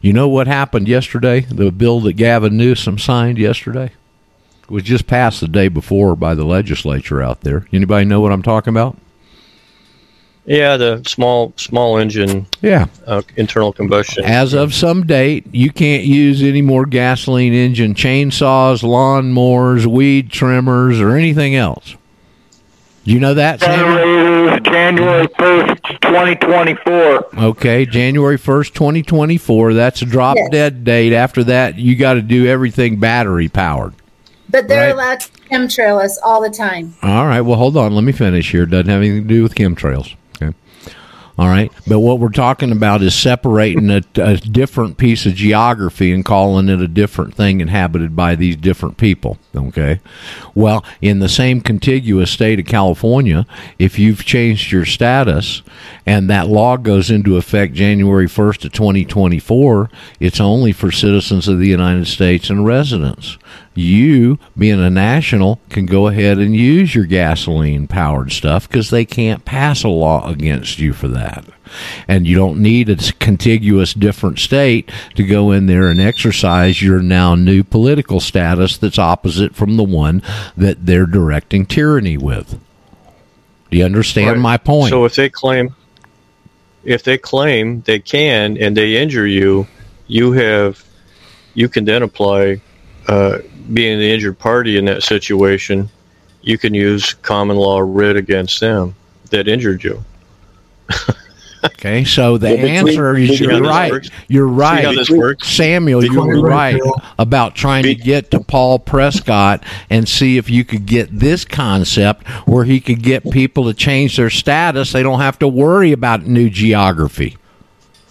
you know what happened yesterday? The bill that Gavin Newsom signed yesterday was just passed the day before by the legislature out there. Anybody know what I'm talking about? Yeah, the small small engine. Yeah, uh, internal combustion. As of some date, you can't use any more gasoline engine chainsaws, lawnmowers, weed trimmers, or anything else. Do you know that, Sam? January first, twenty twenty four. Okay, January first, twenty twenty four. That's a drop yes. dead date. After that, you got to do everything battery powered. But they're right? allowed to chemtrail us all the time. All right. Well, hold on. Let me finish here. It doesn't have anything to do with chemtrails. All right. But what we're talking about is separating a, a, different piece of geography and calling it a different thing inhabited by these different people. Okay. Well, in the same contiguous state of California, if you've changed your status and that law goes into effect January 1st of 2024, it's only for citizens of the United States and residents you, being a national, can go ahead and use your gasoline powered stuff because they can't pass a law against you for that. And you don't need a contiguous different state to go in there and exercise your now new political status that's opposite from the one that they're directing tyranny with. Do you understand right. my point? So if they claim if they claim they can and they injure you, you have you can then apply uh, being the injured party in that situation, you can use common law writ against them that injured you. okay, so the answer is you're right. You're right. Samuel, you were right about trying to get to Paul Prescott and see if you could get this concept where he could get people to change their status. They don't have to worry about new geography.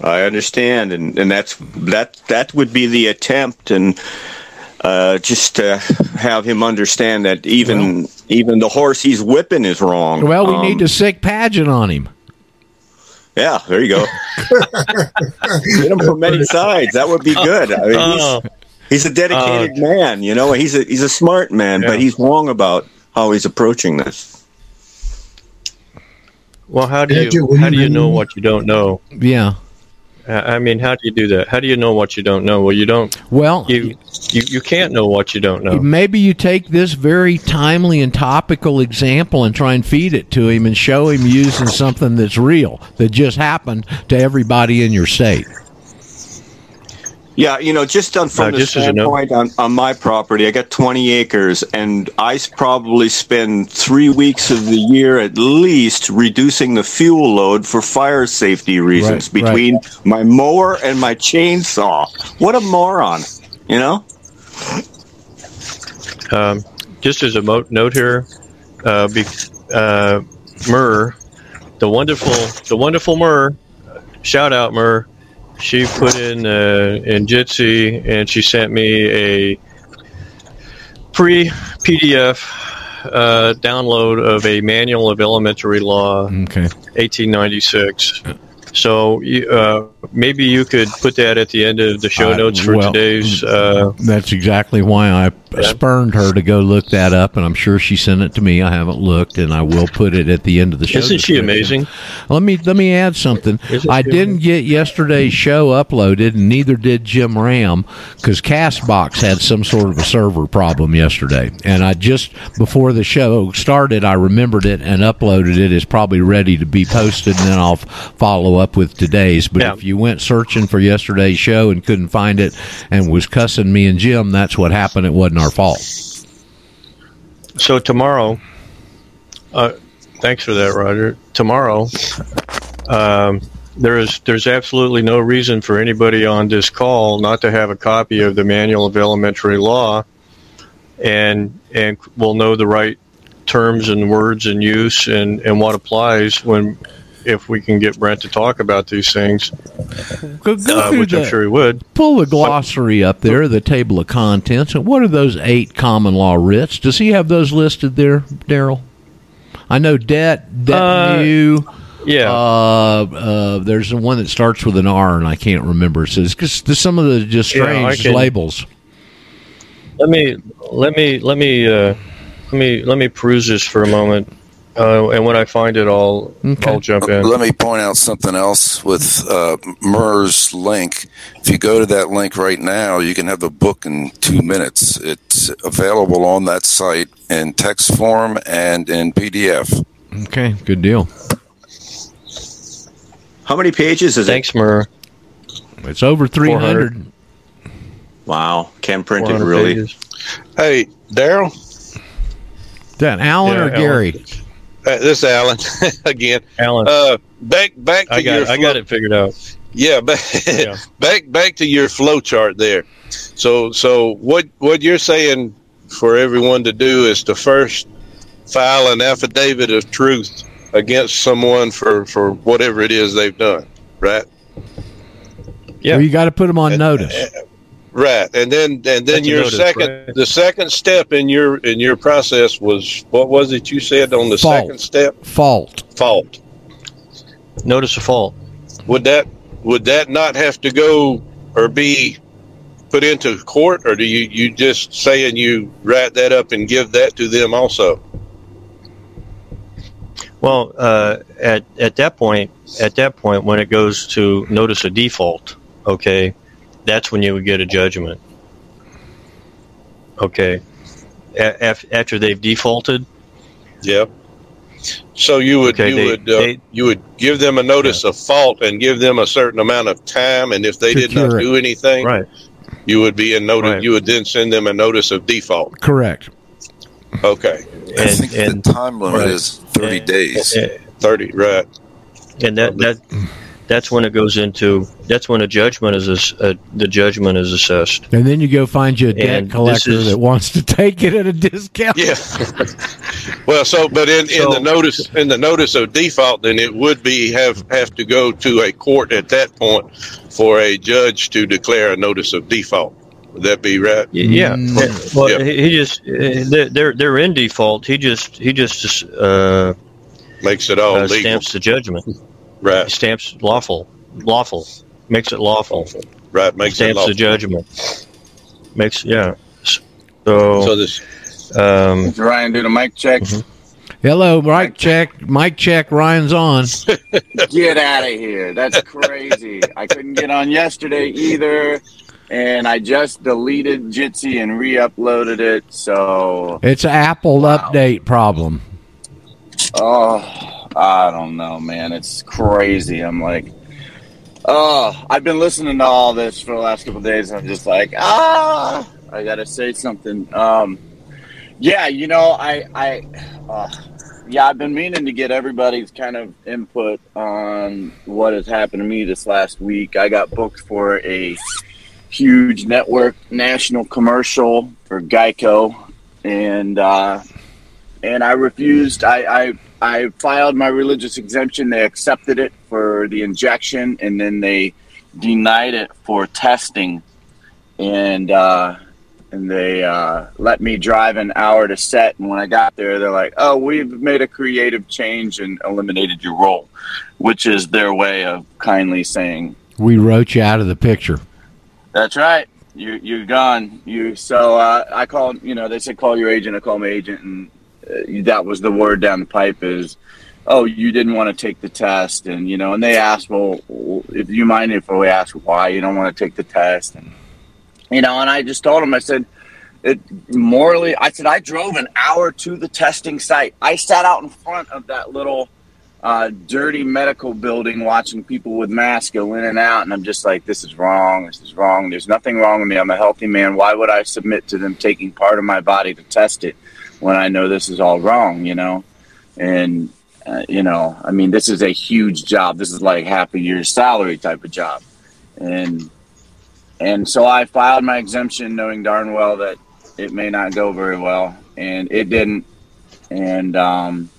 I understand, and, and that's that that would be the attempt, and uh, just to have him understand that even even the horse he's whipping is wrong. Well, we Um, need to sick Paget on him. Yeah, there you go. Get him from many sides. That would be good. I mean, Oh, he's, he's a dedicated man. You know, he's a he's a smart man, Yeah. but he's wrong about how he's approaching this. well, how do Andrew, you how do you know what you don't know? Yeah. I I mean, how do you do that? How do you know what you don't know? Well, you don't. Well, You you, you can't know what you don't know. maybe you take this very timely and topical example and try and feed it to him and show him using something that's real that just happened to everybody in your state. Yeah, you know, just on from Uh, the just a note- standpoint on, on my property, I got 20 acres, and I probably spend three weeks of the year at least reducing the fuel load for fire safety reasons Right, right. between my mower and my chainsaw. What a moron, you know? Um, just as a mo- note here, uh, be, uh, Murr, the wonderful, the wonderful Murr, shout out Murr. She put in uh, in Jitsi and she sent me a pre PDF uh, download of a manual of elementary law, Okay. 1896. So you, uh, maybe you could put that at the end of the show notes for well, today's. Uh, That's exactly why I spurned her to go look that up, and I'm sure she sent it to me. I haven't looked, and I will put it at the end of the show. isn't she amazing? Let me let me add something. Isn't I didn't get yesterday's show uploaded, and neither did Jim Ram, because Castbox had some sort of a server problem yesterday. And I just before the show started, I remembered it and uploaded it. It's probably ready to be posted, and then I'll follow up with today's. But Yeah. if you went searching for yesterday's show and couldn't find it, and was cussing me and Jim, that's what happened. It wasn't our fault. So tomorrow, uh, thanks for that, Roger. Tomorrow, um, there is there's absolutely no reason for anybody on this call not to have a copy of the Manual of Elementary Law, and and will know the right terms and words and use and and what applies when if we can get Brent to talk about these things, Go, go uh, which I'm sure he would. pull the glossary up there, the table of contents, and what are those eight common law writs? Does he have those listed there, Daryl? I know debt, debt Uh, new. Yeah. Uh, uh, there's the one that starts with an R, and I can't remember. It says because some of the just Yeah, strange can- labels. Let me let me let me uh, let me let me peruse this for a moment, uh, and when I find it, I'll Okay. I'll jump in. Let me point out something else with uh, Murr's link. If you go to that link right now, you can have the book in two minutes. It's available on that site in text form and in PDF. Okay, good deal. How many pages is it? Thanks, Murr. It's over three hundred. 400. Wow, can print it really. pages. Hey, Daryl. That Alan Yeah, or Alan. Gary? Uh, this is Alan again. Alan, Uh, back back to I got your it, I flow- got it figured out. Yeah, back, Yeah. back back to your flow chart there. So so what what you're saying for everyone to do is to first file an affidavit of truth against someone for for whatever it is they've done, right? Yeah. Well, you got to put them on Uh, notice. Right, and then and then That's your notice, second right? the second step in your in your process was what was it you said on the Fault. second step? Fault. Fault. Notice a fault. Would that would that not have to go or be put into court, or do you you just saying you write that up and give that to them also? Well, uh, at at that point, at that point, when it goes to notice a default, okay, that's when you would get a judgment. Okay, a- af- after they've defaulted, Yep. So you would Okay, you they- would uh, they- you would give them a notice of fault and give them a certain amount of time, and if they To did not it. do anything, right? you would be in notice. Right. You would then send them a notice of default. Correct. Okay, I think and the time limit right. is 30 days. thirty. Right. and that that that's when it goes into that's when a judgment is ass- uh, the judgment is assessed. And then you go find you a debt And collector is- that wants to take it at a discount. Yeah. well, so but in, in So- the notice in the notice of default, then it would be have have to go to a court at that point for a judge to declare a notice of default. Would that be right? Yeah. Mm. Well, Yep. he he just uh, they're- they're they're in default. He just he just uh, Makes it all uh, legal. stamps the judgment. Right. Stamps lawful, lawful, makes it lawful. Right. Makes it Stamps lawful. the judgment. Makes yeah. So So this um, Ryan, do the mic check. Hello, mic check. Mic check. Ryan's on. Get out of here. That's crazy. I couldn't get on yesterday either. And I just deleted Jitsi and re uploaded it. So, It's an Apple update problem. oh, I don't know, man. It's crazy. I'm like, oh, I've been listening to all this for the last couple days. And I'm just like, ah, I got to say something. Um, yeah, you know, I, I, uh, yeah, I've been meaning to get everybody's kind of input on what has happened to me this last week. I got booked for a huge network national commercial for Geico, and uh, and I refused. I, I I filed my religious exemption. They accepted it for the injection, and then they denied it for testing, and uh, and they uh, let me drive an hour to set. And when I got there, they're like, "Oh, we've made a creative change and eliminated your role," which is their way of kindly saying, We wrote you out of the picture. "That's right, you you're gone." You so uh, I called. You know, they said call your agent. I called my agent, and that was the word down the pipe is. Oh, you didn't want to take the test, and you know, and they asked, well, if you mind if we ask why you don't want to take the test, and you know, and I just told them I said, it morally, I said, I drove an hour to the testing site. I sat out in front of that little uh, dirty medical building watching people with masks go in and out. And I'm just like, this is wrong. This is wrong. There's nothing wrong with me. I'm a healthy man. Why would I submit to them taking part of my body to test it when I know this is all wrong, you know? And, uh, you know, I mean, this is a huge job. This is like half a year's salary type of job. And, and so I filed my exemption knowing darn well that it may not go very well. And it didn't. And, um,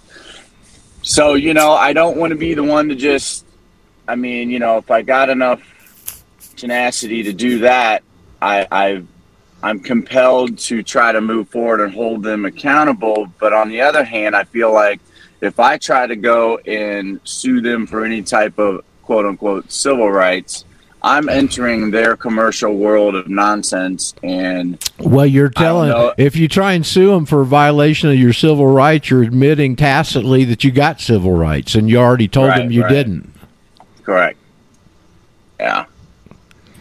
so, you know, I don't want to be the one to just, I mean, you know, if I got enough tenacity to do that, I, I, I'm compelled to try to move forward and hold them accountable. But on the other hand, I feel like if I try to go and sue them for any type of quote unquote civil rights, I'm entering their commercial world of nonsense. And Well, you're telling if you try and sue them for a violation of your civil rights, you're admitting tacitly that you got civil rights, and you already told Right, them you right. didn't. correct. Yeah.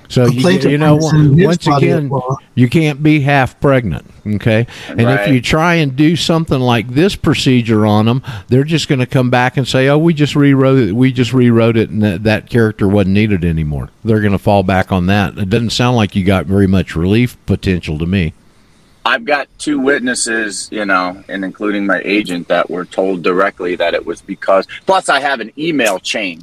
So you, you know, might sue his once again, you can't be half pregnant. Okay, and if you try and do something like this procedure on them, they're just going to come back and say, "Oh, we just rewrote it. We just rewrote it, and that, that character wasn't needed anymore." They're going to fall back on that. It doesn't sound like you got very much relief potential to me. I've got two witnesses, you know, and including my agent that were told directly that it was because. Plus, I have an email chain.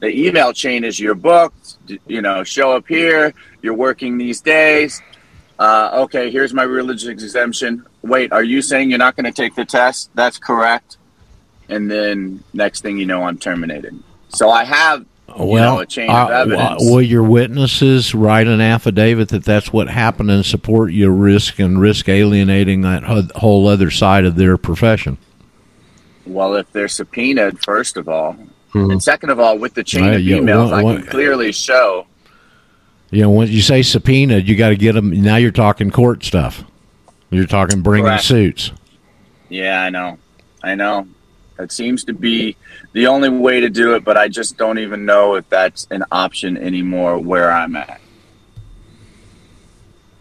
The email chain is you're booked, d- you know, show up here, you're working these days. Uh, okay, here's my religious exemption. Wait, are you saying you're not going to take the test? That's correct. And then next thing you know, I'm terminated. So I have, you well, know, a chain of uh, evidence. will your witnesses write an affidavit that that's what happened and support your risk and risk alienating that whole other side of their profession? Well, if they're subpoenaed, first of all, Hmm. and second of all, with the chain Right, of yeah, emails, one- I can clearly show. You know, when you say subpoenaed, you got to get them. Now you're talking court stuff. You're talking bringing Correct. suits. Yeah, I know, I know. That seems to be the only way to do it, but I just don't even know if that's an option anymore where I'm at.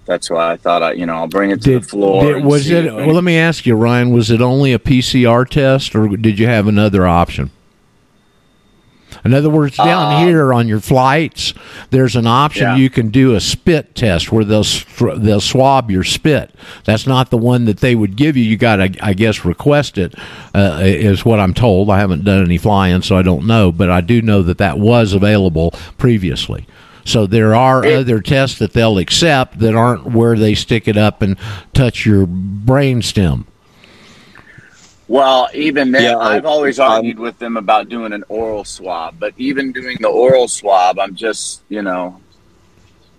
That's why I thought I, you know, I'll bring it to the floor. did- was it? Well, let me ask you, Ryan. Was it only a PCR test, or did you have another option? In other words, down Uh, here on your flights, there's an option Yeah. you can do a spit test where they'll they'll swab your spit. That's not the one that they would give you. You got to, I guess, request it. Uh, is what I'm told. I haven't done any flying, so I don't know, but I do know that that was available previously. So there are other tests that they'll accept that aren't where they stick it up and touch your brain stem. Well, even then, Yeah, I've always argued with them about doing an oral swab, but even doing the oral swab, I'm just, you know,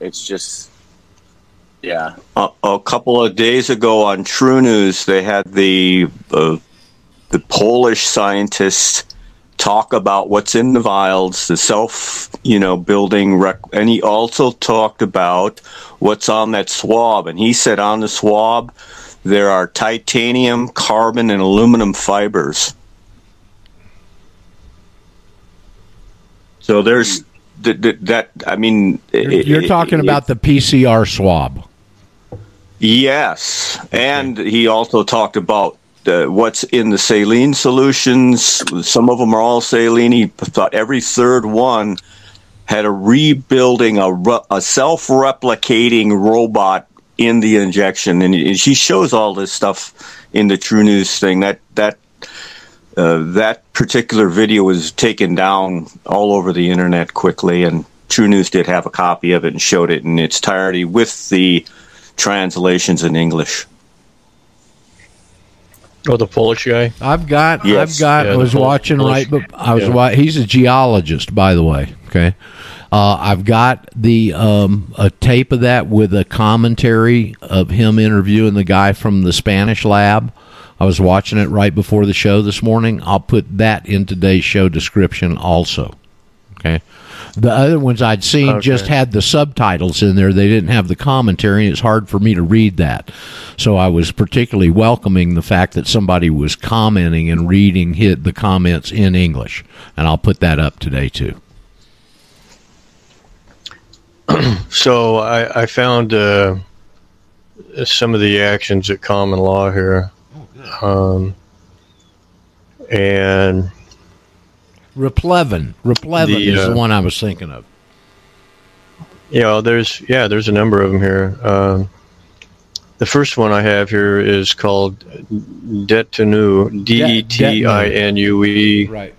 it's just, Yeah. a, a couple of days ago on TruNews, they had the uh, the Polish scientists talk about what's in the vials, the self, you know, building, rec- and he also talked about what's on that swab. And he said on the swab there are titanium, carbon, and aluminum fibers. So there's th- th- that. I mean, You're, you're talking about the PCR swab. Yes, and he also talked about uh, what's in the saline solutions. Some of them are all saline. He thought every third one had a rebuilding, a, a self-replicating robot in the injection, and he he shows all this stuff in the TruNews thing. That that uh, that particular video was taken down all over the internet quickly, and TruNews did have a copy of it and showed it in its entirety with the translations in English. Oh, the Polish guy. I've got. Yes. I've got. Yeah, I was the Pol- watching Polish- right, but I was. yeah. wa- He's a geologist, by the way. Okay. Uh, I've got the um, a tape of that with a commentary of him interviewing the guy from the Spanish lab. I was watching it right before the show this morning. I'll put that in today's show description also. Okay. The other ones I'd seen Okay. just had the subtitles in there. They didn't have the commentary, and it's hard for me to read that. So I was particularly welcoming the fact that somebody was commenting and reading hit the comments in English, and I'll put that up today too. So I, I found uh, some of the actions at common law here, um, and Replevin, Replevin The, is uh, the one I was thinking of. you know, there's yeah, there's a number of them here. Um, the first one I have here is called detinue, D E T I N U E. Right.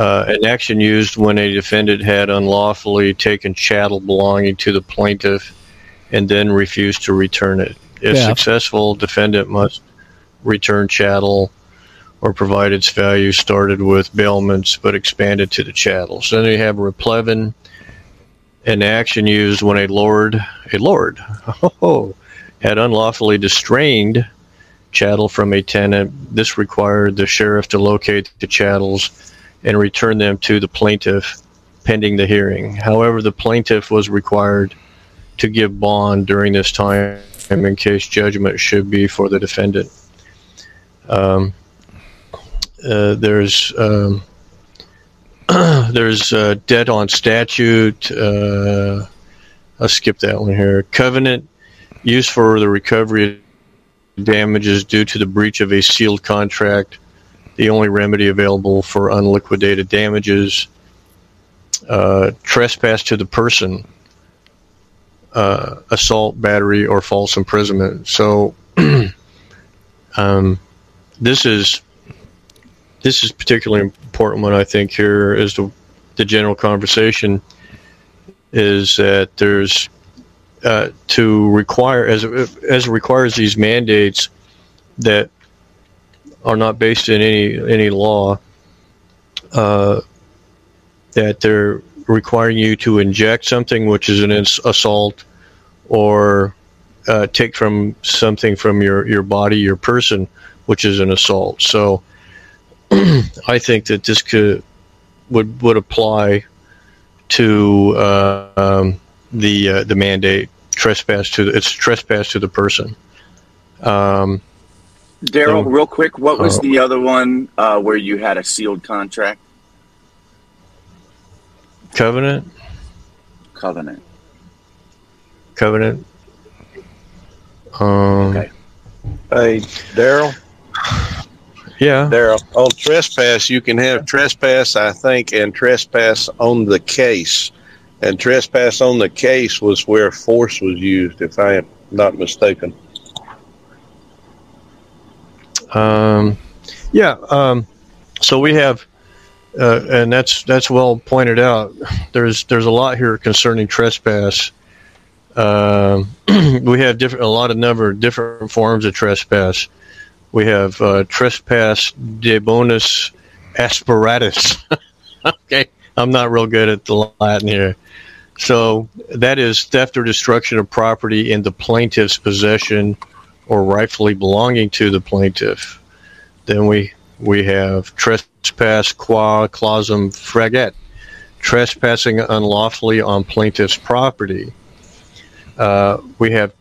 Uh, an action used when a defendant had unlawfully taken chattel belonging to the plaintiff and then refused to return it. If Yeah. successful, defendant must return chattel or provide its value started with bailments but expanded to the chattel. So then you have replevin, an action used when a lord, a lord, oh, had unlawfully distrained chattel from a tenant. This required the sheriff to locate the chattels and return them to the plaintiff pending the hearing. However, the plaintiff was required to give bond during this time in case judgment should be for the defendant. Um, uh, there's um, there's uh, debt on statute. Uh, I'll skip that one here. Covenant used for the recovery of damages due to the breach of a sealed contract the only remedy available for unliquidated damages, uh, trespass to the person, uh, assault, battery, or false imprisonment. So, um, this is this is particularly important one I think here is the the general conversation is that there's uh, to require as as it requires these mandates that are not based in any any law uh, that they're requiring you to inject something which is an ins- assault or uh, take from something from your, your body your person which is an assault. So I think that this could would would apply to uh, um, the uh, the mandate trespass to the, it's trespass to the person. Um, Daryl, So- real quick, what was Oh. the other one uh, where you had a sealed contract? covenant Covenant. covenant. Um, Okay. Hey, Daryl. Yeah. Daryl, on trespass, you can have trespass, I think, and trespass on the case. And trespass on the case was where force was used, if I am not mistaken. Um, yeah. Um, so we have, uh, and that's that's well pointed out. There's there's a lot here concerning trespass. Um, we have different a lot of number of different forms of trespass. We have uh, trespass de bonus asperatus. okay, I'm not real good at the Latin here. So that is theft or destruction of property in the plaintiff's possession or rightfully belonging to the plaintiff. Then we we have trespass qua clausum fregit, trespassing unlawfully on plaintiff's property. Uh, we have,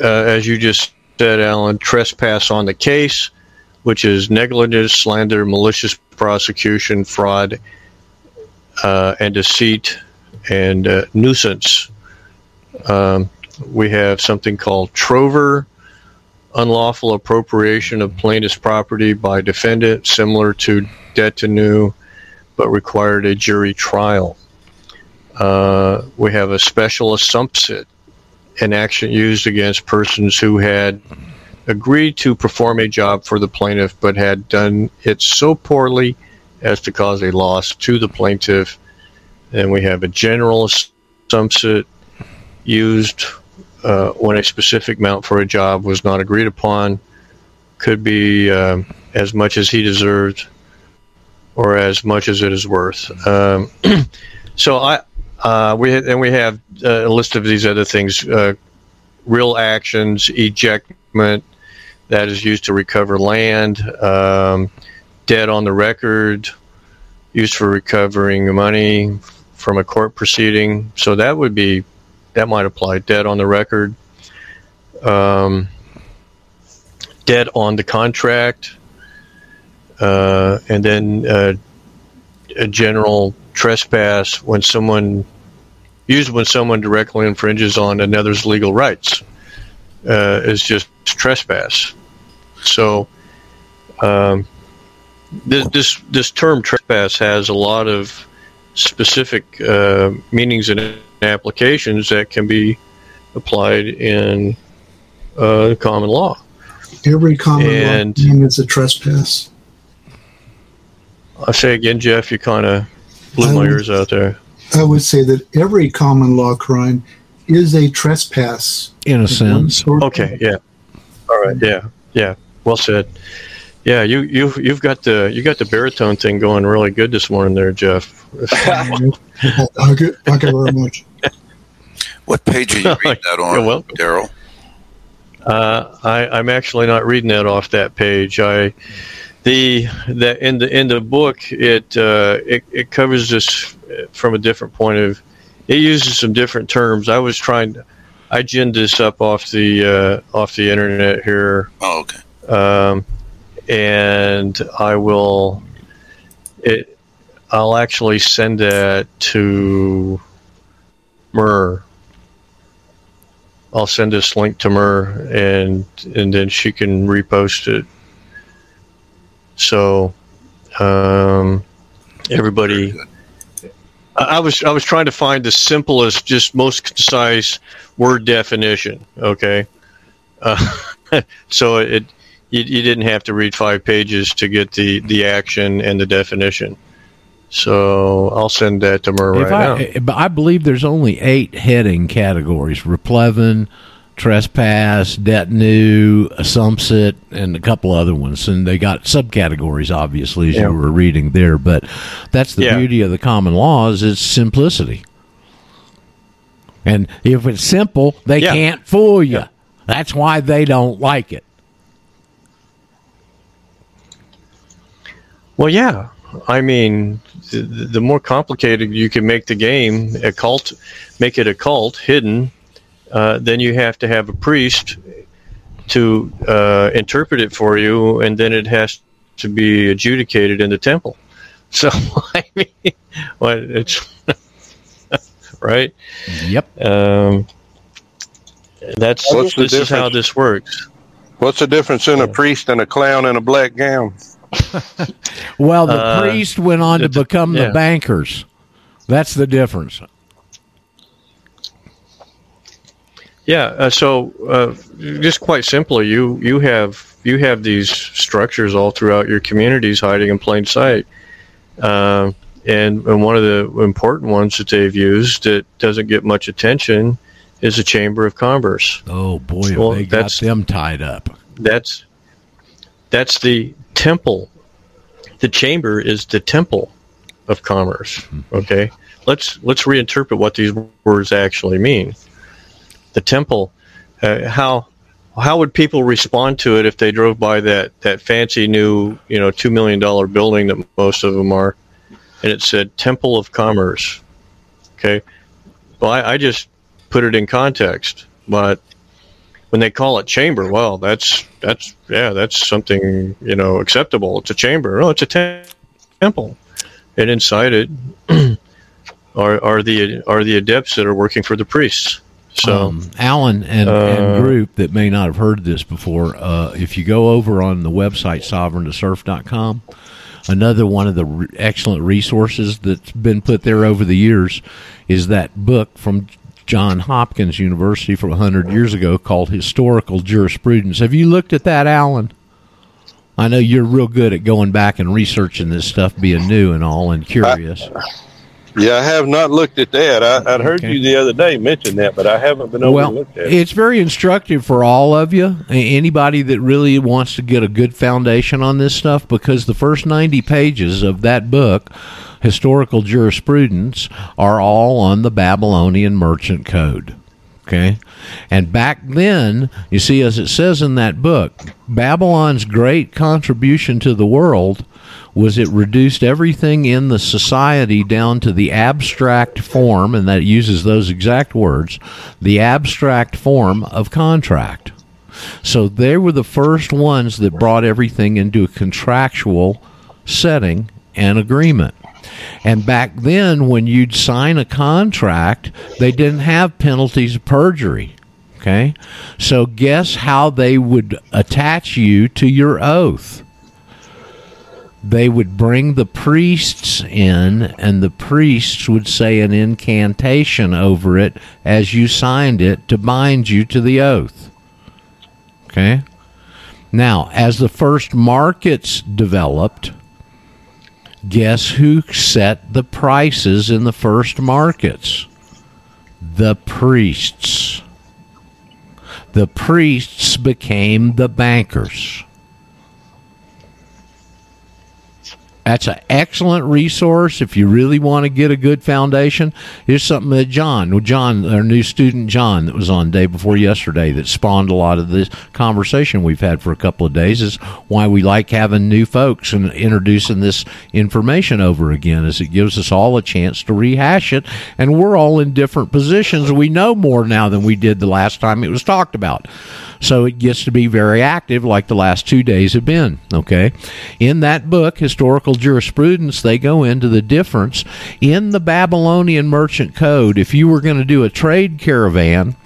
uh, as you just said, Alan, trespass on the case, which is negligence, slander, malicious prosecution, fraud, uh, and deceit, and uh, nuisance. Um, we have something called trover, unlawful appropriation of plaintiff's property by defendant, similar to detinue, but required a jury trial. Uh, we have a special assumpsit, an action used against persons who had agreed to perform a job for the plaintiff but had done it so poorly as to cause a loss to the plaintiff. And we have a general assumpsit used uh, when a specific amount for a job was not agreed upon. Could be um, as much as he deserved or as much as it is worth. Um, so I uh, we and we have uh, a list of these other things: uh, real actions, ejectment that is used to recover land, um, debt on the record, used for recovering money from a court proceeding. So that would be that might apply. Debt on the record, um, debt on the contract, uh, and then uh, a general trespass when someone used when someone directly infringes on another's legal rights uh, is just trespass. So um, this this this term trespass has a lot of specific uh, meanings and applications that can be applied in uh, common law. Every common And- law crime is a trespass. I say again, Jeff, you kind of blew my I- ears out there. I would say that every common law crime is a trespass. In a sense. Okay, yeah. All right, yeah, yeah. Well said. Yeah, you you've you've got the you got the baritone thing going really good this morning there, Jeff. Thank you thank you very much. What page are you reading that on. Daryl? Uh, I, I'm actually not reading that off that page. I the that in the in the book it uh, it it covers this from a different point of. It uses some different terms. I was trying. to- I ginned this up off the uh, off the internet here. Oh, okay. um, and I will. It. I'll actually send that to Myrrh. I'll send this link to Myrrh, and and then she can repost it. So, um, everybody. I I was I was trying to find the simplest, just most concise word definition. Okay, uh, so it you, you didn't have to read five pages to get the the action and the definition. So I'll send that to Murray right now. I, but I believe there's only eight heading categories: replevin, trespass, detinue, assumpsit, and a couple other ones. And they got subcategories, obviously, as Yeah. you were reading there. But that's the Yeah. beauty of the common laws is simplicity. And if it's simple, they Yeah. can't fool you. That's why they don't like it. Well, yeah. I mean, the, the more complicated you can make the game, a cult, make it a cult, hidden, uh, then you have to have a priest to uh, interpret it for you, and then it has to be adjudicated in the temple. So, I mean, what it's right. Yep. Um, that's What's the this is how this works. What's the difference in a priest and a clown in a black gown? Well, the Uh, priest went on to become yeah. the bankers. That's the difference. Yeah. Uh, so, uh, just quite simply, you you have you have these structures all throughout your communities hiding in plain sight. Um, and, and one of the important ones that they've used that doesn't get much attention is the Chamber of Commerce. Oh boy, Well, they got that's- them tied up. That's that's the temple. The chamber is the temple of Commerce. Okay, let's let's reinterpret what these words actually mean. The temple, uh, how how would people respond to it if they drove by that that fancy new you know two million dollar building that most of them are, and it said Temple of Commerce. Okay, well I, I just put it in context, but when they call it chamber, well, that's that's yeah, that's something you know acceptable. It's a chamber. Oh, it's a tem- temple, and inside it are are the are the adepts that are working for the priests. So, um, Alan and, Uh, and group that may not have heard this before, uh, if you go over on the website sovereigntosurf.com, another one of the re- excellent resources that's been put there over the years is that book from John Hopkins University from 100 years ago called Historical Jurisprudence. Have you looked at that, Alan? I know you're real good at going back and researching this stuff, being new and all and curious. Yeah, I have not looked at that. I, heard you the other day mention that, but I haven't been able well, to look at it. it's very instructive for all of you, anybody that really wants to get a good foundation on this stuff, because the first 90 pages of that book, Historical Jurisprudence, are all on the Babylonian Merchant Code. Okay? And back then, you see, as it says in that book, Babylon's great contribution to the world was it reduced everything in the society down to the abstract form, and that uses those exact words, the abstract form of contract. So they were the first ones that brought everything into a contractual setting and agreement. And back then, when you'd sign a contract, they didn't have penalties of perjury. Okay? So, guess how they would attach you to your oath? They would bring the priests in, and the priests would say an incantation over it as you signed it to bind you to the oath. Okay? Now, as the first markets developed, guess who set the prices in the first markets? The priests. The priests became the bankers. That's an excellent resource if you really want to get a good foundation. Here's something that John, John, our new student John, that was on day before yesterday, that spawned a lot of this conversation we've had for a couple of days. Is why we like having new folks and introducing this information over again, as it gives us all a chance to rehash it, and we're all in different positions. We know more now than we did the last time it was talked about. So it gets to be very active, like the last two days have been. Okay. In that book, Historical Jurisprudence, they go into the difference in the Babylonian Merchant Code. If you were going to do a trade caravan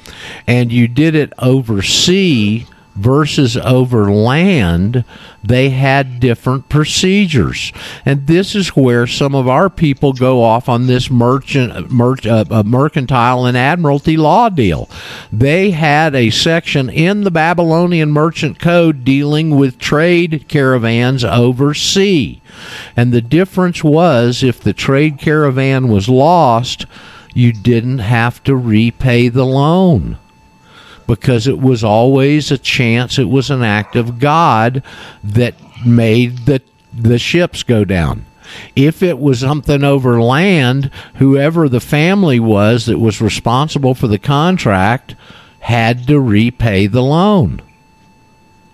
and you did it over sea, versus over land, they had different procedures. And this is where some of our people go off on this merchant, mer- uh, uh, mercantile and admiralty law deal. They had a section in the Babylonian Merchant Code dealing with trade caravans over sea. And the difference was if the trade caravan was lost, you didn't have to repay the loan because it was always a chance it was an act of God that made the the ships go down. If it was something over land, whoever the family was that was responsible for the contract had to repay the loan.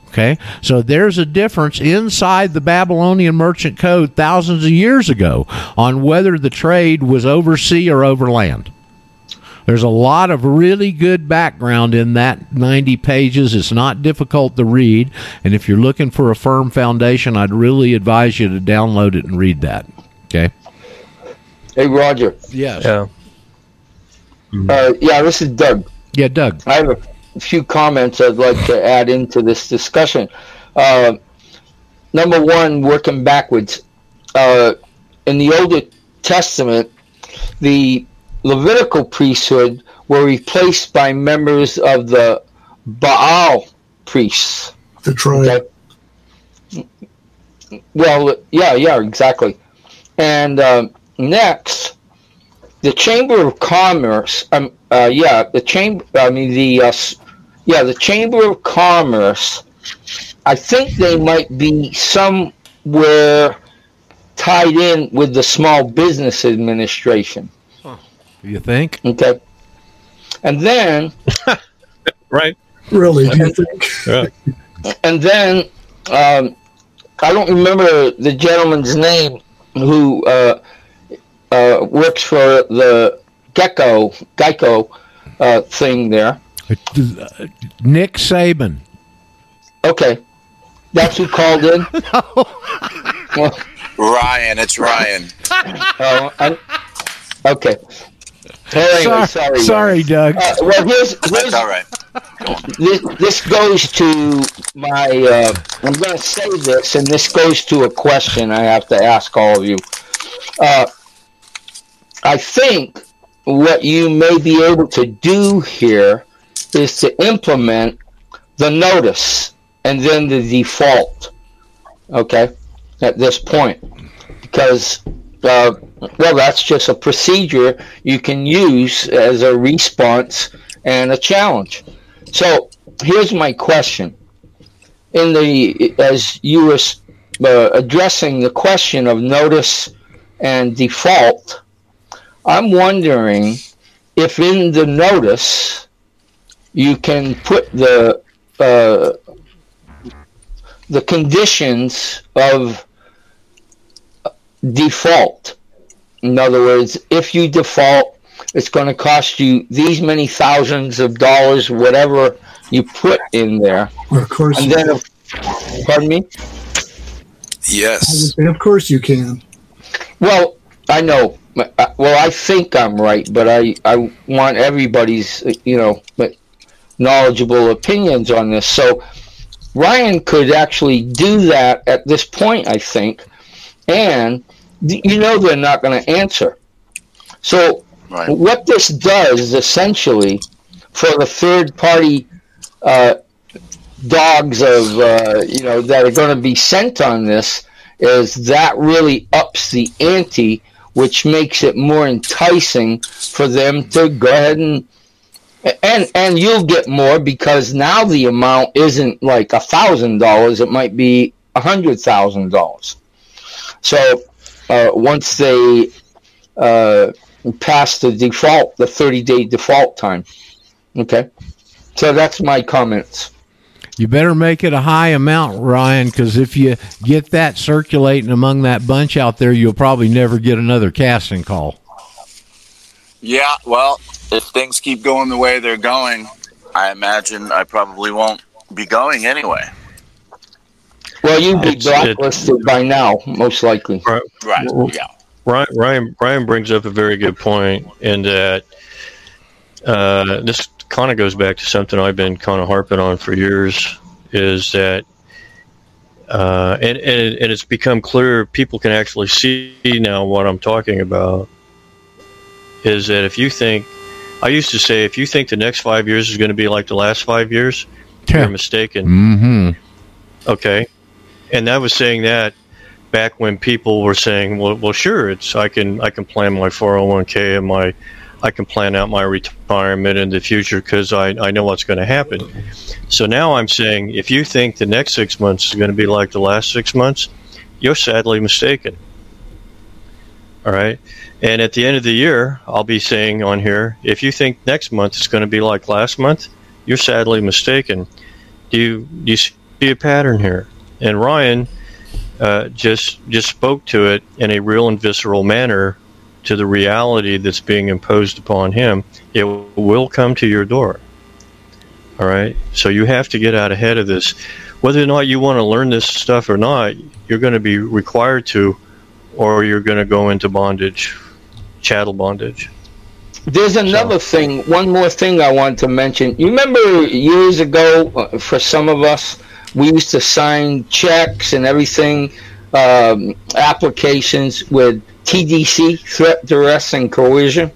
Okay, so there's a difference inside the Babylonian Merchant Code thousands of years ago on whether the trade was over sea or over land. There's a lot of really good background in that 90 pages. It's not difficult to read. And if you're looking for a firm foundation, I'd really advise you to download it and read that. Okay? Hey, Roger. Yes. Yeah. Uh, yeah, this is Doug. Yeah, Doug. I have a few comments I'd like to add into this discussion. Uh, number one, working backwards. Uh, in the Old Testament, the Levitical priesthood were replaced by members of the Baal priests. The tribe. Well, yeah, yeah, exactly. And um, next, the Chamber of Commerce. Um, uh, yeah, the chamber. I mean, the uh, yeah, the Chamber of Commerce. I think they might be somewhere tied in with the Small Business Administration. You think? Okay. And then, right? Really? Do you think? Yeah. and then, um, I don't remember the gentleman's name who uh, uh, works for the Gecko Geico uh, thing there. Nick Saban. Okay, that's who called in. Well, Ryan, it's Ryan. oh, I- okay. Well, Sorry- anyway, sorry, sorry, guys. Doug. Uh, well, here's, here's That's all right. this, this goes to my. Uh, I'm going to say this, and this goes to a question I have to ask all of you. Uh, I think what you may be able to do here is to implement the notice and then the default. Okay, at this point, because uh, well, that's just a procedure you can use as a response and a challenge. So here's my question: in the as you were uh, addressing the question of notice and default, I'm wondering if in the notice you can put the uh, the conditions of default. In other words, if you default, it's going to cost you these many thousands of dollars, whatever you put in there. Of course. And you then, can. pardon me? Yes. And of course you can. Well, I know. Uh, Well, I think I'm right, but I, I want everybody's, uh, you know, knowledgeable opinions on this. So Ryan could actually do that at this point, I think, and th- you know they're not going to answer. So Right. what this does is essentially for the third party uh, dogs of uh, you know that are going to be sent on this is that really ups the ante, which makes it more enticing for them to go ahead and and and you'll get more because now the amount isn't like a thousand dollars; it might be a hundred thousand dollars. So uh, once they uh, pass the default, the thirty-day default time, okay. So that's my comments. You better make it a high amount, Ryan, because if you get that circulating among that bunch out there, you'll probably never get another casting call. Yeah, well, if things keep going the way they're going, I imagine I probably won't be going anyway. Well, you'd be It's- it- blacklisted by now, most likely. Right. Right. Yeah. Ryan, Ryan, Ryan brings up a very good point in that uh, this kind of goes back to something I've been kind of harping on for years. Is that uh, and, and and it's become clear people can actually see now what I'm talking about. Is that if you think I used to say if you think the next five years is going to be like the last five years, you're mistaken. Mm-hmm. Okay, and I was saying that back when people were saying, "Well, well, sure, it's I can I can plan my 401k and my I can plan out my retirement in the future because I I know what's going to happen." So now I'm saying, if you think the next six months is going to be like the last six months, you're sadly mistaken. All right. And at the end of the year, I'll be saying on here, if you think next month is going to be like last month, you're sadly mistaken. Do you, do you see a pattern here? And Ryan uh, just just spoke to it in a real and visceral manner to the reality that's being imposed upon him. It will come to your door. All right. So you have to get out ahead of this. Whether or not you want to learn this stuff or not, you're going to be required to, or you're going to go into bondage, chattel bondage. There's another thing, one more thing I want to mention. You remember years ago, uh, for some of us, we used to sign checks and everything, um, applications with TDC, threat, duress, and coercion.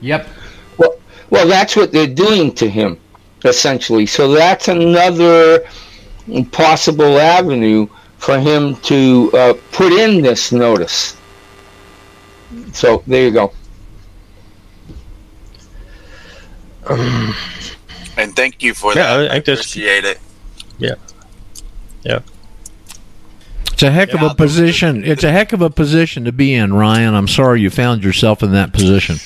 Yep. Well, well, that's what they're doing to him, essentially. So that's another possible avenue for him to uh, put in this notice. So there you go. And thank you for Yeah, that. I think that's- appreciate it. Yeah. Yeah. It's a heck of a position. It's a heck of a position to be in, Ryan. I'm sorry you found yourself in that position.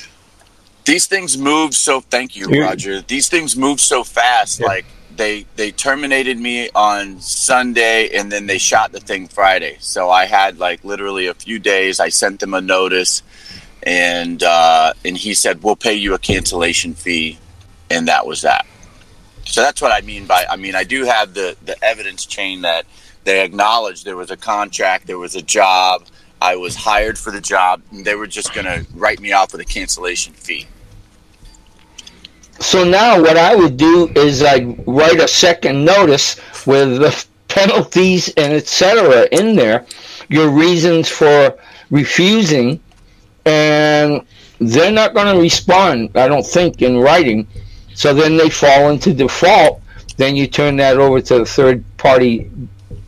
These things move so. Thank you, Roger. These things move so fast. Like they they terminated me on Sunday, and then they shot the thing Friday. So I had like literally a few days. I sent them a notice, and uh, and he said we'll pay you a cancellation fee, and that was that. So that's what I mean by I mean I do have the the evidence chain that they acknowledged there was a contract, there was a job, I was hired for the job, and they were just going to write me off with a cancellation fee. So now what I would do is I'd write a second notice with the penalties and etc. in there, your reasons for refusing, and they're not going to respond, I don't think, in writing. So then they fall into default. Then you turn that over to the third party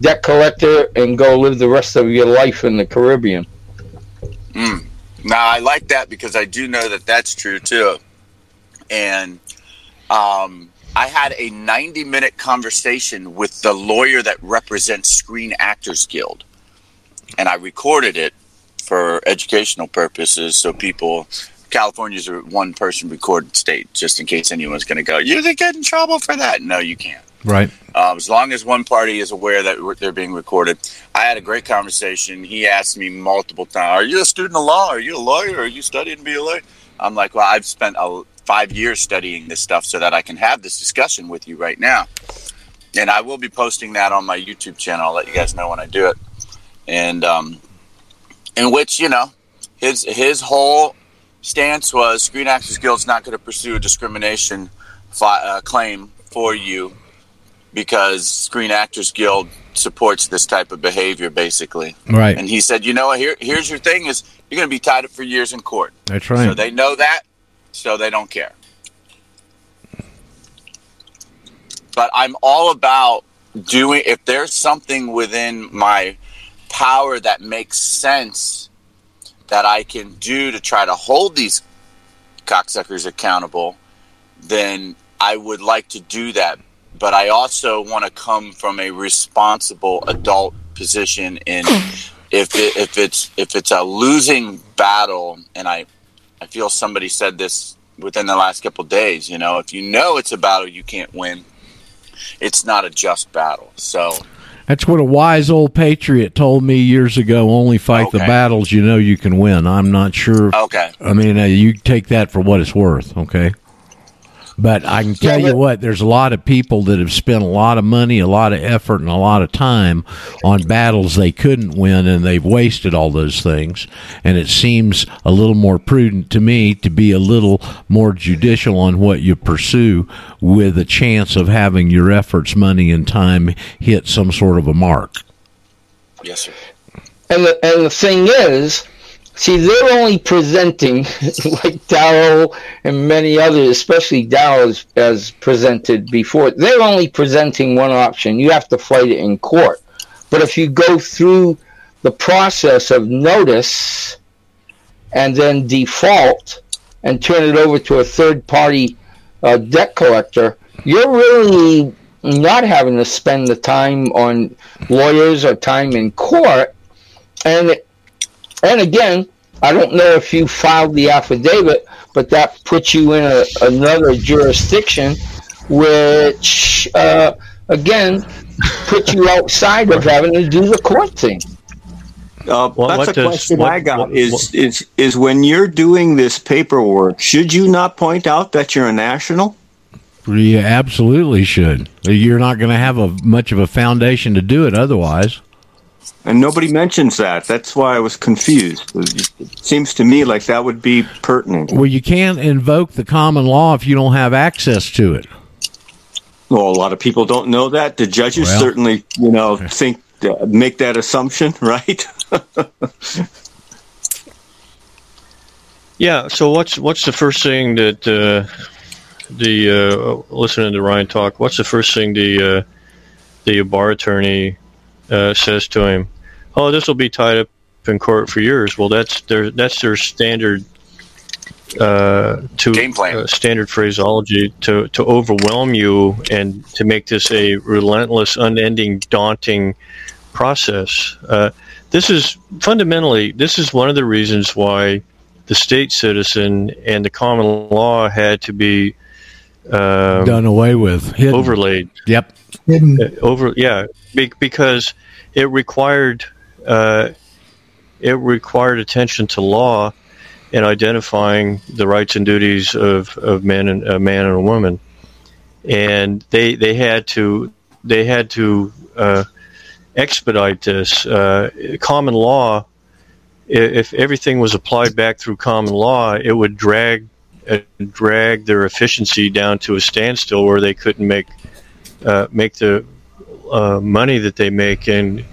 debt collector and go live the rest of your life in the Caribbean. Mm. Now I like that because I do know that that's true too. And um, I had a 90 minute conversation with the lawyer that represents Screen Actors Guild, and I recorded it for educational purposes so people. California's a one person recorded state, just in case anyone's going to go, you could get in trouble for that. No, you can't. Right. Um, as long as one party is aware that they're being recorded. I had a great conversation. He asked me multiple times, "Are you a student of law? Are you a lawyer? Are you studying to be a lawyer?" I'm like, "Well, I've spent a, five years studying this stuff so that I can have this discussion with you right now." And I will be posting that on my YouTube channel. I'll let you guys know when I do it. And um, in which you know, his his whole stance was Screen Actors Guild's not going to pursue a discrimination fi- uh, claim for you because Screen Actors Guild supports this type of behavior, basically. Right. And he said, you know, what? here here's your thing: is you're going to be tied up for years in court. That's right. So they know that, so they don't care. But I'm all about doing if there's something within my power that makes sense that I can do to try to hold these cocksuckers accountable, then I would like to do that. But I also want to come from a responsible adult position in if it, if it's if it's a losing battle, and I I feel somebody said this within the last couple days. You know, if you know it's a battle you can't win, it's not a just battle. So That's what a wise old patriot told me years ago. Only fight the battles you know you can win. I'm not sure. Okay. I mean, uh, you take that for what it's worth, okay? But I can tell you what, there's a lot of people that have spent a lot of money, a lot of effort, and a lot of time on battles they couldn't win, and they've wasted all those things. And it seems a little more prudent to me to be a little more judicial on what you pursue with a chance of having your efforts, money, and time hit some sort of a mark. yes, sir. And the, and the thing is, see, they're only presenting, like Darrow and many others, especially Darrow as, as presented before, they're only presenting one option. You have to fight it in court. But if you go through the process of notice and then default and turn it over to a third party uh, debt collector, you're really not having to spend the time on lawyers or time in court. And and again, I don't know if you filed the affidavit, but that puts you in a, another jurisdiction, which uh, again puts you outside of having to do the court thing. Uh, What- that's a does- question what- I got. what- is what- is is when you're doing this paperwork, should you not point out that you're a national? You absolutely should. You're not going to have a much of a foundation to do it otherwise. And nobody mentions that. That's why I was confused. It seems to me like that would be pertinent. Well, you can't invoke the common law if you don't have access to it. Well, a lot of people don't know that. The judges Well. certainly, you know, think uh, make that assumption, right? Yeah. So what's what's the first thing that uh, the uh, listening to Ryan talk? What's the first thing the uh, the bar attorney uh, says to him? Oh, this will be tied up in court for years. Well, that's their that's their standard uh, to Game plan. Uh, standard phraseology to to overwhelm you and to make this a relentless, unending, daunting process. Uh, this is fundamentally this is one of the reasons why the state citizen and the common law had to be um, Done away with. Hidden. overlaid. Yep. Hidden. Uh, over yeah be, because it required uh, it required attention to law and identifying the rights and duties of, of men and a man and a woman and they they had to they had to uh, expedite this uh, common law if everything was applied back through common law it would drag uh, drag their efficiency down to a standstill where they couldn't make uh, make the uh, money that they make in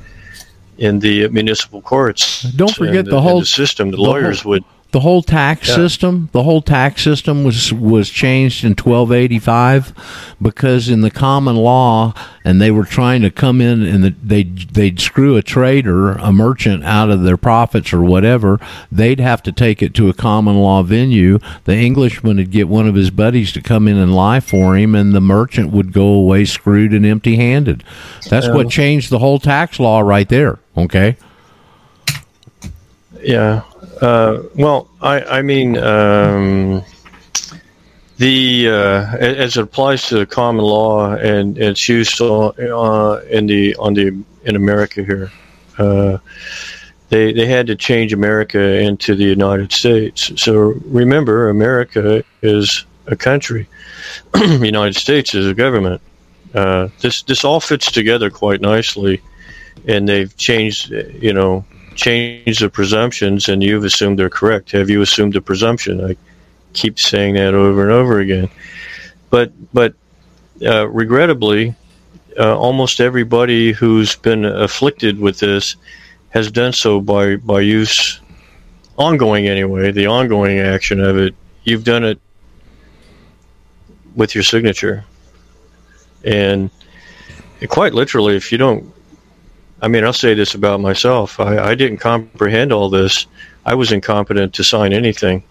in the municipal courts. Don't forget the and whole- system. The the lawyers whole- would. The whole tax Yeah. system, the whole tax system was was changed in 1285 because in the common law, and they were trying to come in and the, they'd they'd screw a trader, a merchant, out of their profits or whatever. They'd have to take it to a common law venue. The Englishman would get one of his buddies to come in and lie for him, and the merchant would go away screwed and empty handed. That's what changed the whole tax law right there. Okay. Yeah. Uh, well, I, I mean, um, the uh, as it applies to the common law and its use on, uh, in the on the in America here, uh, they they had to change America into the United States. So remember, America is a country. United States is a government. Uh, this this all fits together quite nicely, and they've changed. You know, changed the presumptions, and you've assumed they're correct. Have you assumed the presumption? I keep saying that over and over again. But but uh, regrettably, uh, almost everybody who's been afflicted with this has done so by by use, ongoing anyway. The ongoing action of it, you've done it with your signature, and quite literally, if you don't I mean, I'll say this about myself. I, I didn't comprehend all this. I was incompetent to sign anything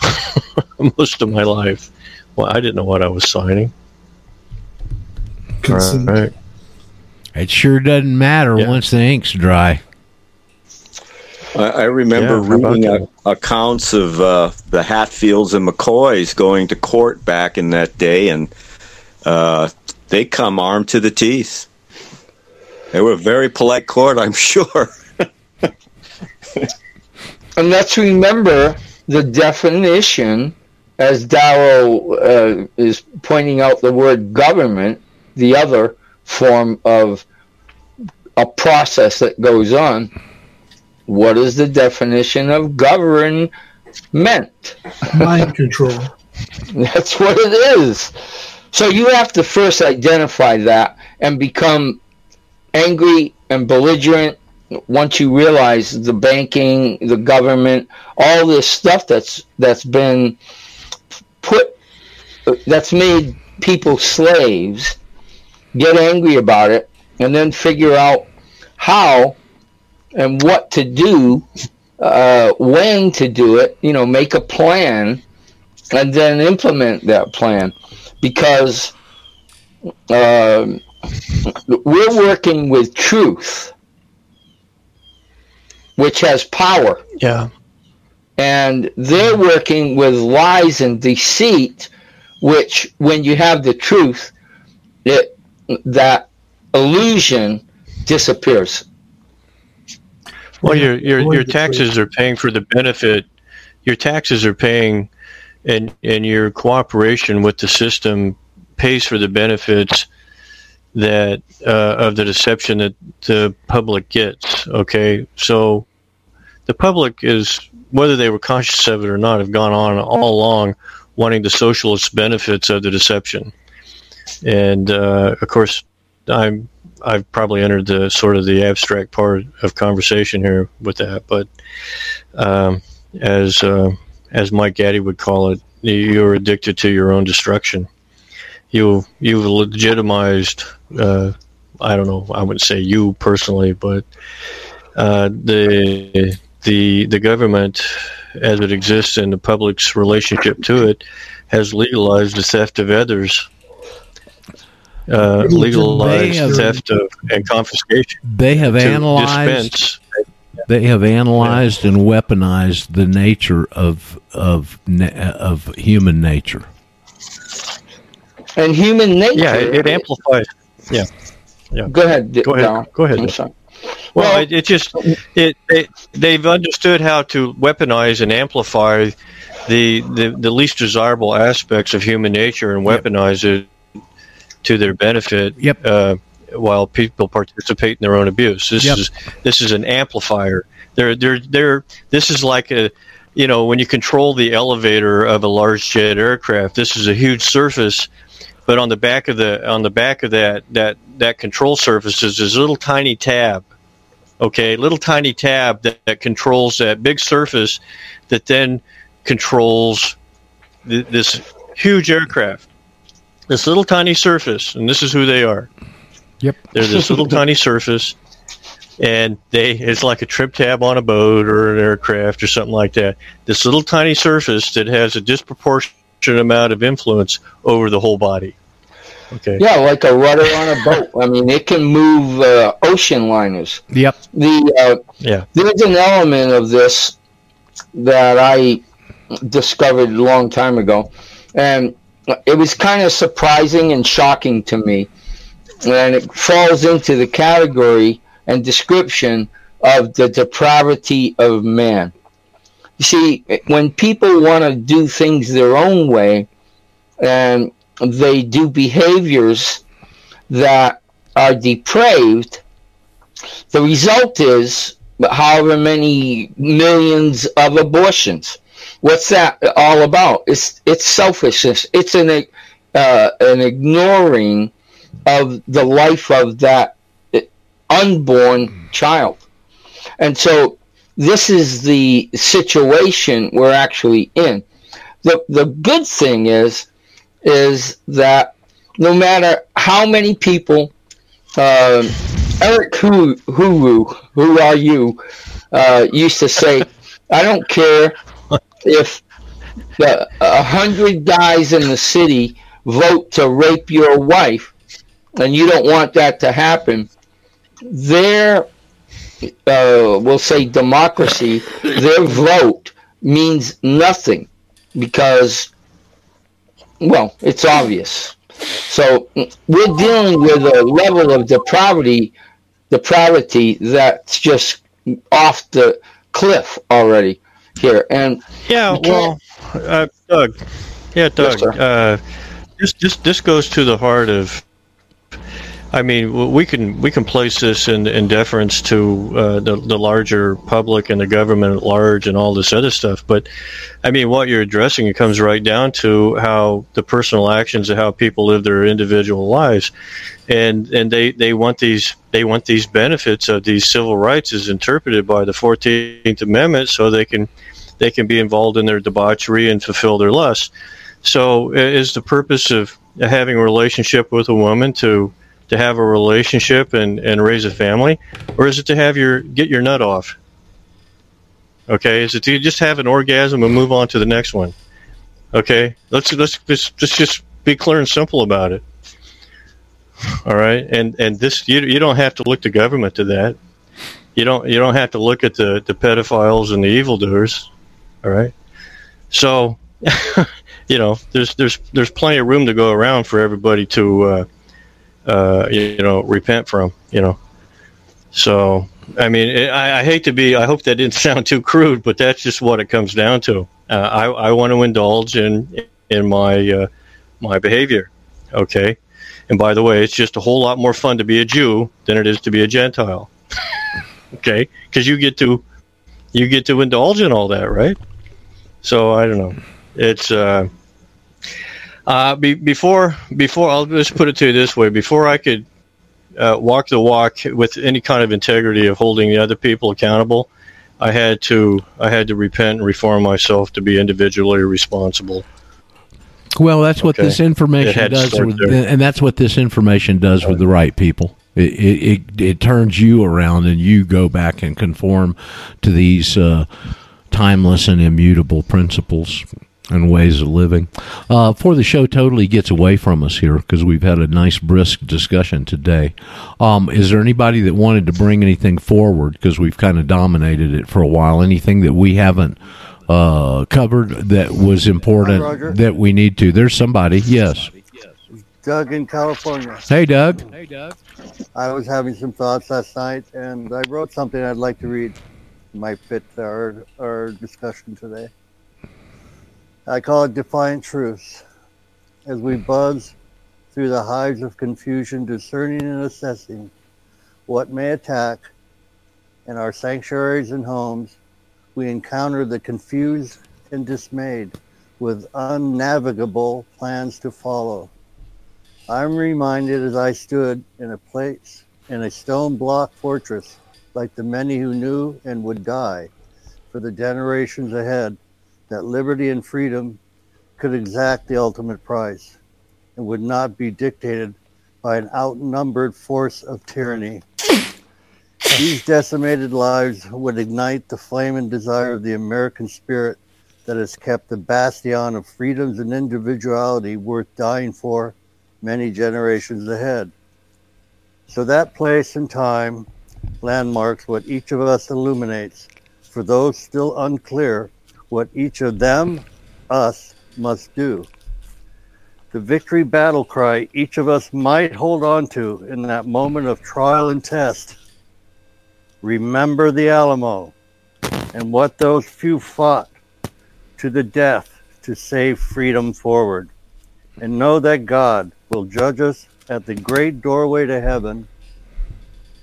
most of my life. Well, I didn't know what I was signing. Consent. Right. It sure doesn't matter once the ink's dry. I, I remember Yeah, reading a, accounts of uh, the Hatfields and McCoys going to court back in that day, and uh, they come armed to the teeth. They were a very polite court, I'm sure. And let's remember the definition, as Darrow uh, is pointing out the word government, the other form of a process that goes on. What is the definition of government? Mind control. That's what it is. So you have to first identify that and become angry and belligerent once you realize the banking, the government, all this stuff that's that's been put that's made people slaves. Get angry about it and then figure out how and what to do, uh, when to do it. You know, make a plan and then implement that plan because um we're working with truth, which has power, Yeah. and they're working with lies and deceit, which, when you have the truth, it that illusion disappears. Well, your your your taxes are paying for the benefit. Your taxes are paying, and and your cooperation with the system pays for the benefits that uh, of the deception that the public gets. Okay, so the public is whether they were conscious of it or not have gone on all along wanting the socialist benefits of the deception, and uh, of course, I'm I've probably entered the sort of the abstract part of conversation here with that, but um, as uh, as Mike Gaddy would call it, you're addicted to your own destruction. You you've legitimized. Uh, I don't know. I wouldn't say you personally, but uh, the the the government, as it exists, and the public's relationship to it, has legalized the theft of others. uh, legalized have- theft of, and confiscation. They have analyzed. dispense. They have analyzed and weaponized the nature of of of human nature. And human nature. Yeah, it, it amplifies. Yeah, yeah. Go ahead. Go ahead. Don. Go ahead. I'm sorry. Well, it, it just it, it they've understood how to weaponize and amplify the, the the least desirable aspects of human nature and weaponize it to their benefit. Yep. Uh, while people participate in their own abuse, this Yep. is this is an amplifier. They're they're they're this is like a you know when you control the elevator of a large jet aircraft. This is a huge surface but on the back of the on the back of that that that control surface is this little tiny tab okay? Little tiny tab that, that controls that big surface that then controls th- this huge aircraft. This little tiny surface and this is who they are. Yep. they're this little tiny surface and they it's like a trip tab on a boat or an aircraft or something like that. This little tiny surface that has a disproportionate amount of influence over the whole body okay Yeah, like a rudder on a boat. I mean, it can move uh, ocean liners. Yep. The uh, yeah there's an element of this that I discovered a long time ago, and it was kind of surprising and shocking to me, and it falls into the category and description of the depravity of man. You see, when people want to do things their own way, and they do behaviors that are depraved, the result is however many millions of abortions. What's that all about? It's it's selfishness. It's an uh, an ignoring of the life of that unborn child, and so this is the situation we're actually in. the The good thing is is that no matter how many people, uh, Eric Hu- Huru, who are you, uh, used to say, I don't care if a hundred guys in the city vote to rape your wife, and you don't want that to happen. Their, uh, we'll say democracy, their vote means nothing because well, it's obvious. So we're dealing with a level of depravity, depravity that's just off the cliff already here. And Yeah, well, uh, Doug. Yeah, Doug. sir. uh, this this this goes to the heart of. I mean, we can we can place this in, in deference to uh, the the larger public and the government at large and all this other stuff. But I mean, what you're addressing it comes right down to how the personal actions of how people live their individual lives, and and they, they want these they want these benefits of these civil rights as interpreted by the Fourteenth Amendment, so they can they can be involved in their debauchery and fulfill their lusts. So, is the purpose of having a relationship with a woman to to have a relationship and, and raise a family, or is it to have your get your nut off? Okay, is it to just have an orgasm and move on to the next one? Okay, let's let's let's, let's just be clear and simple about it. All right, and and this you you don't have to look to government to that. You don't you don't have to look at the the pedophiles and the evildoers. All right, so you know there's there's there's plenty of room to go around for everybody to uh, uh, you, know repent from. You know, so I mean it, I, I hate to be. I hope that didn't sound too crude, but that's just what it comes down to. Uh, I I want to indulge in in my uh, my behavior. Okay. And by the way, it's just a whole lot more fun to be a Jew than it is to be a Gentile. okay, because you get to you get to indulge in all that, right? So I don't know. It's uh, uh, be, before before I'll just put it to you this way: before I could uh, walk the walk with any kind of integrity of holding the other people accountable, I had to I had to repent and reform myself to be individually responsible. Well, that's what Okay. this information does, with, and that's what this information does with the right people. It, it it it turns you around, and you go back and conform to these uh, timeless and immutable principles. And ways of living. Uh, before the show totally gets away from us here, because we've had a nice brisk discussion today, um, is there anybody that wanted to bring anything forward? Because we've kind of dominated it for a while. Anything that we haven't uh, covered that was important Hi, that we need to? There's somebody. Yes. Doug in California. Hey, Doug. Hey, Doug. I was having some thoughts last night, and I wrote something I'd like to read. Might fit our our discussion today. I call it Defiant Truths. As we buzz through the hives of confusion, discerning and assessing what may attack in our sanctuaries and homes, we encounter the confused and dismayed with unnavigable plans to follow. I'm reminded as I stood in a place in a stone block fortress, like the many who knew and would die for the generations ahead, that liberty and freedom could exact the ultimate price and would not be dictated by an outnumbered force of tyranny. These decimated lives would ignite the flame and desire of the American spirit that has kept the bastion of freedoms and individuality worth dying for many generations ahead. So that place and time landmarks what each of us illuminates for those still unclear what each of them, us, must do. The victory battle cry each of us might hold on to in that moment of trial and test. Remember the Alamo and what those few fought to the death to save freedom forward. And know that God will judge us at the great doorway to heaven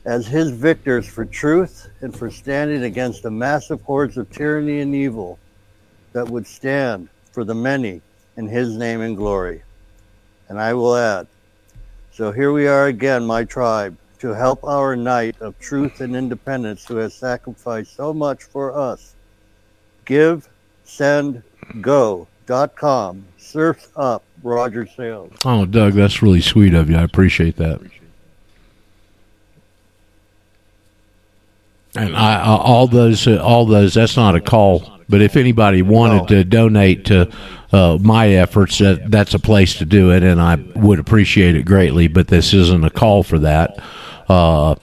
as his victors for truth and for standing against the massive hordes of tyranny and evil that would stand for the many in his name and glory. And I will add, so here we are again, my tribe, to help our knight of truth and independence who has sacrificed so much for us. Give, send, go.com. Surf up, Roger Sayles. Oh, Doug, that's really sweet of you. I appreciate that. And I, all those, all those. That's not a call, but if anybody wanted to donate to uh, my efforts, that, that's a place to do it, and I would appreciate it greatly. But this isn't a call for that. Uh,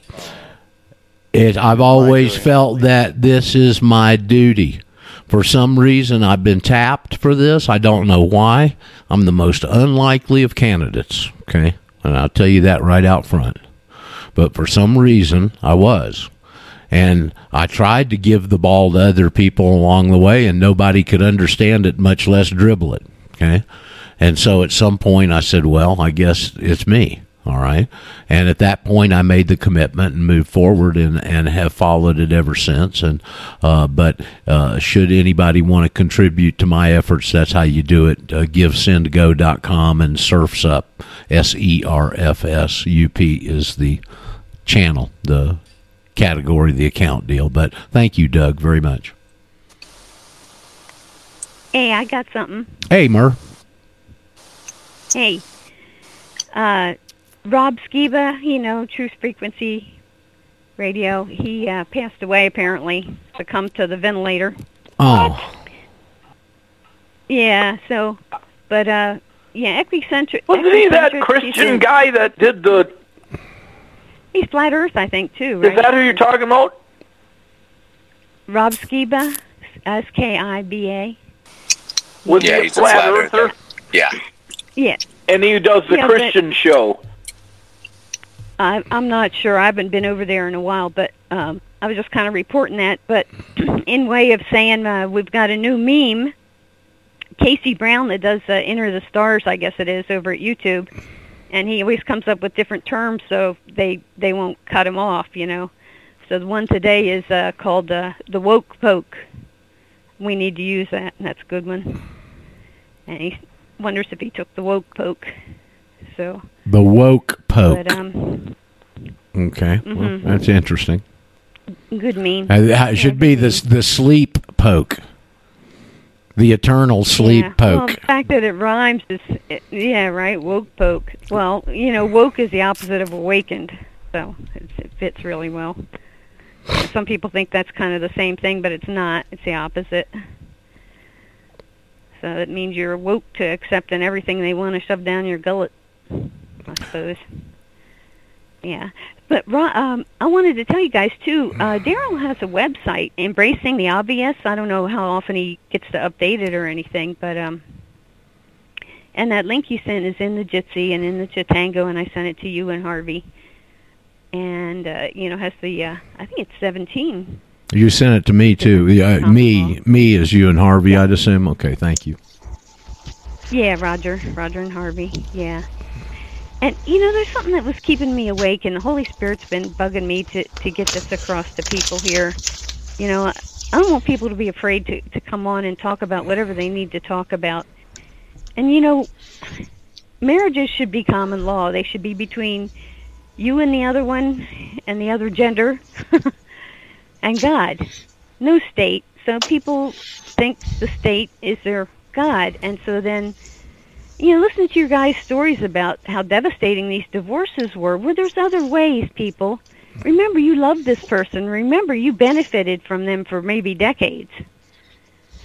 it. I've always felt that this is my duty. For some reason, I've been tapped for this. I don't know why. I'm the most unlikely of candidates. Okay, and I'll tell you that right out front. But for some reason, I was. And I tried to give the ball to other people along the way, and nobody could understand it, much less dribble it. Okay. And so at some point, I said, well, I guess it's me. All right. And at that point, I made the commitment and moved forward and, and have followed it ever since. And, uh, but, uh, should anybody want to contribute to my efforts, that's how you do it. Uh, GiveSendGo.com and Surfs Up, S E R F S U P is the channel, the category, the account deal. But thank you, Doug, very much. Hey, I got something. Hey, Mur. Hey, uh, Rob Skiba, you know, Truth Frequency Radio, he uh, passed away apparently, succumbed to the ventilator. Oh, Yeah, so, but, uh, yeah, Equicentric. Wasn't he that Christian he's- guy that did the? He's flat Earth, I think, too, right? Is that who you're talking about? Rob Skiba, S K I B A. Was Yeah, he a he's a flat, flat earther? earther. Yeah. Yeah, And he does the Yeah, Christian show. I, I'm not sure. I haven't been over there in a while, but um, I was just kind of reporting that. But in way of saying uh, we've got a new meme, Casey Brown that does uh, Enter the Stars, I guess it is, over at YouTube, and he always comes up with different terms so they they won't cut him off, you know. So the one today is uh, called uh, the woke poke. We need to use that, and that's a good one. And he wonders if he took the woke poke. So, the woke poke. but um, okay, well, Mhm. that's interesting. good meme. Uh, it should be the the sleep poke, the eternal sleep yeah. Well, poke. the fact that it rhymes is, it, yeah, right. Woke poke. Well, you know, woke is the opposite of awakened, so it, it fits really well. Some people think that's kind of the same thing, but it's not. It's the opposite. So it means you're woke to accepting everything they want to shove down your gullet. I suppose. Yeah. But um, I wanted to tell you guys too. Uh, Daryl has a website, Embracing the Obvious. I don't know how often he gets to update it or anything, but um, and that link you sent is in the Jitsi and in the Chatango, and I sent it to you and Harvey. And uh, you know has the uh, I think it's 17. You sent it to me too. Yeah, me, me is you and Harvey. I'd assume. Okay, thank you. Yeah, Roger, Roger and Harvey. Yeah. And you know, there's something that was keeping me awake, and the Holy Spirit's been bugging me to to get this across to people here. You know, I don't want people to be afraid to to come on and talk about whatever they need to talk about. And you know, marriages should be common law. They should be between you and the other one, and the other gender, and God. No state. So people think the state is their God, and so then you know, listen to your guys' stories about how devastating these divorces were. Well, there's other ways, people. Remember, you love this person. Remember, you benefited from them for maybe decades.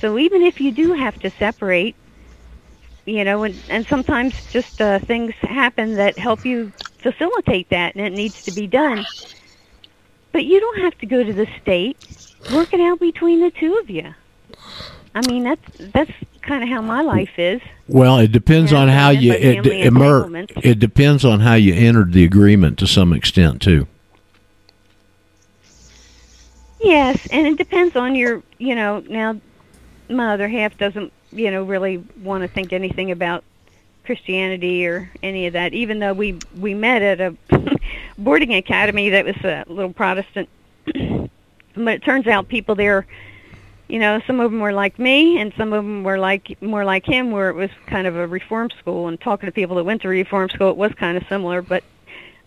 So even if you do have to separate, you know, and, and sometimes just uh, things happen that help you facilitate that, and it needs to be done. But you don't have to go to the state. Work it out between the two of you. I mean, that's that's kind of how my life is. Well, it depends on how you it, emer- it depends on how you entered the agreement to some extent too. Yes, and it depends on your, you know, now my other half doesn't, you know, really want to think anything about Christianity or any of that, even though we we met at a boarding academy that was a little Protestant. but it turns out people there, you know, some of them were like me, and some of them were like more like him, where it was kind of a reform school. And talking to people that went to reform school, it was kind of similar, but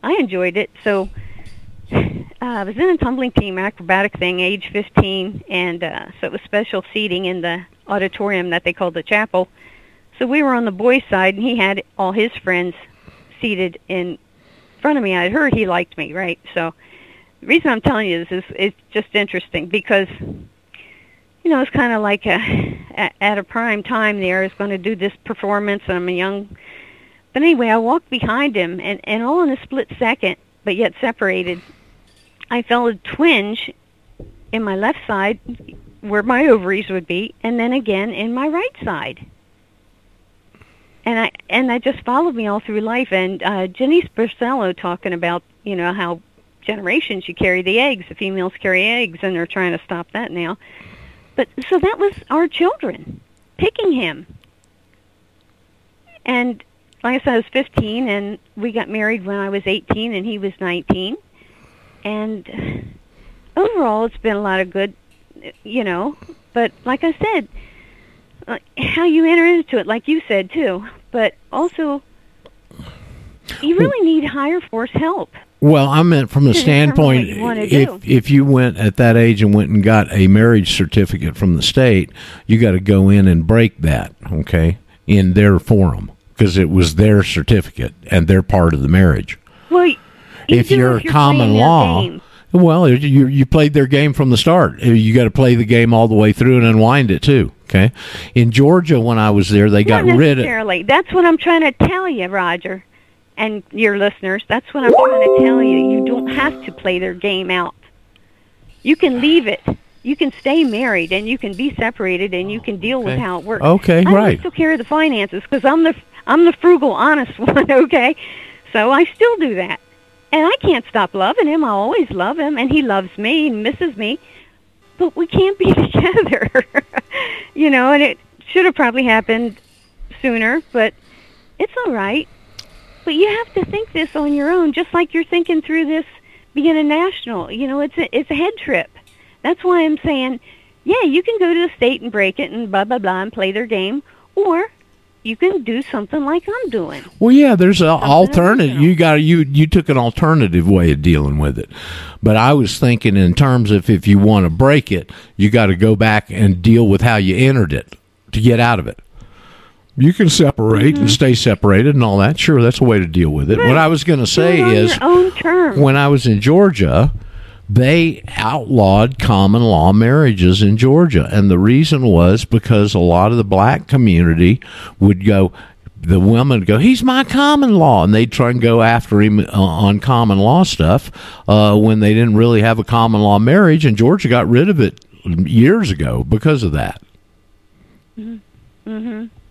I enjoyed it. So uh, I was in a tumbling team acrobatic thing, age 15, and uh, so it was special seating in the auditorium that they called the chapel. So we were on the boys' side, and he had all his friends seated in front of me. I'd heard he liked me, right? So the reason I'm telling you this is it's just interesting because you know it's kind of like a, at, a prime time there is going to do this performance, and I'm a young. But anyway, I walked behind him, and and all in a split second, but yet separated. I felt a twinge in my left side where my ovaries would be, and then again in my right side. And I and that just followed me all through life. And uh, Jenny Spercello talking about you know how generations you carry the eggs. The females carry eggs, and they're trying to stop that now. But so that was our children picking him. And like I said, I was 15, and we got married when I was 18, and he was 19. And overall, it's been a lot of good, you know. But like I said, uh, how you enter into it, like you said too. But also, you really need higher force help. Well, I meant from the standpoint you do. if if you went at that age and went and got a marriage certificate from the state, you got to go in and break that, okay, in their forum because it was their certificate and they're part of the marriage. Well, you if you're you're common law, well, you you played their game from the start. You got to play the game all the way through and unwind it too. Okay, in Georgia when I was there, they got rid of. That's what I'm trying to tell you, Roger, and your listeners. That's what I'm trying to tell you. You don't have to play their game out. You can leave it. You can stay married, and you can be separated, and you can deal with how it works. Okay, I right. still care of the finances because I'm the I'm the frugal, honest one. Okay, so I still do that, and I can't stop loving him. I always love him, and he loves me and misses me. But we can't be together, you know. And it should have probably happened sooner, but it's all right. But you have to think this on your own, just like you're thinking through this being a national. You know, it's a it's a head trip. That's why I'm saying, yeah, you can go to the state and break it and blah blah blah and play their game, or you can do something like I'm doing. Well, yeah, there's an alternative. You got you you took an alternative way of dealing with it, but I was thinking in terms of if you want to break it, you got to go back and deal with how you entered it to get out of it. You can separate Mm-hmm. and stay separated and all that. Sure, that's a way to deal with it. What I was going to say do it on is when I was in Georgia, they outlawed common law marriages in Georgia. And the reason was because a lot of the black community would go, the women would go, he's my common law. And they'd try and go after him uh, on common law stuff uh, when they didn't really have a common law marriage. And Georgia got rid of it years ago because of that. Mhm.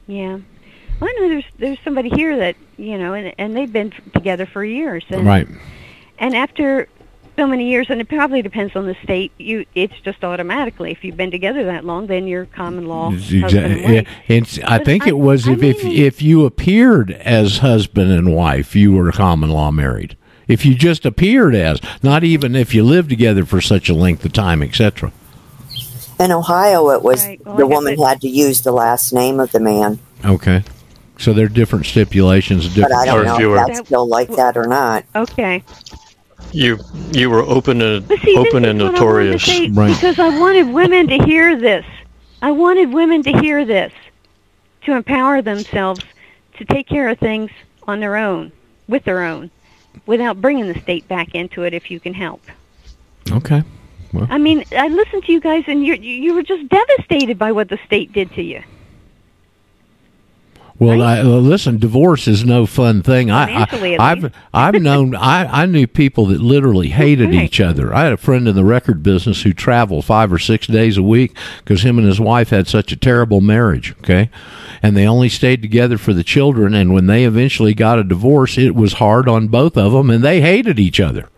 Yeah. Well, I know there's there's somebody here that you know, and and they've been together for years. And, Right. And after so many years, and it probably depends on the state. You, it's just automatically if you've been together that long, then you're common law husband and Exactly. wife. And I think I- it was if, if if you appeared as husband and wife, you were common law married. If you just appeared as, not even if you lived together for such a length of time, etc. In Ohio, it was Right, well, the woman it- had to use the last name of the man. Okay. So there are different stipulations. But Different I don't know viewer. if that's still like that or not. Okay. You you were open and see, open and is I wanted notorious. say, Because I wanted women to hear this. I wanted women to hear this, to empower themselves to take care of things on their own, with their own, without bringing the state back into it if you can help. Okay. I mean, I listened to you guys, and you you were just devastated by what the state did to you. Well, I, well, listen, divorce is no fun thing. I, I, I've I've known I, I knew people that literally hated each other. I had a friend in the record business who traveled five or six days a week because him and his wife had such a terrible marriage. Okay, and they only stayed together for the children. And when they eventually got a divorce, it was hard on both of them, and they hated each other.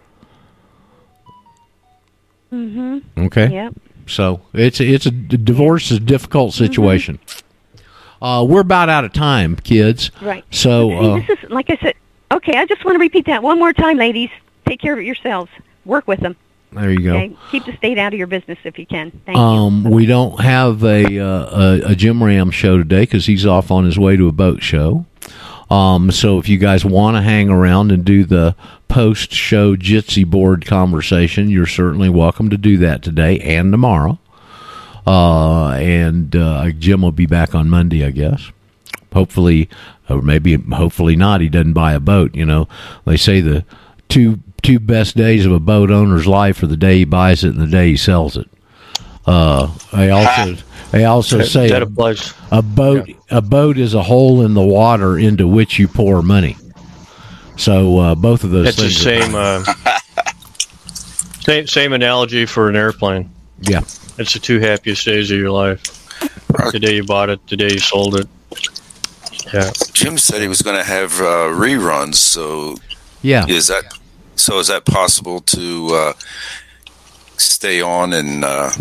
Mm-hmm. Okay. Yep. So it's it's a divorce is a difficult Mm-hmm. situation. Uh, we're about out of time, kids. Right. So See, uh, this is like I said. Okay, I just want to repeat that one more time, ladies. Take care of it yourselves. Work with them. there you go. Okay, keep the state out of your business if you can. Thank you. Um, we don't have a uh, a, a Jim Ram show today because he's off on his way to a boat show. Um, so if you guys want to hang around and do the post show Jitsi board conversation, you're certainly welcome to do that today and tomorrow. Uh, and uh, Jim will be back on Monday, I guess. Hopefully, or maybe hopefully not. He doesn't buy a boat. You know, they say the two two best days of a boat owner's life are the day he buys it and the day he sells it. Uh, they also they also That- say that applies. a boat a boat is a hole in the water into which you pour money. So uh, both of those It's the things. are- same uh, same same analogy for an airplane. Yeah. It's the two happiest days of your life. The day you bought it, the day you sold it. Yeah. Jim said he was going to have uh, reruns. So Yeah. is that so? Is that possible to uh, stay on and uh,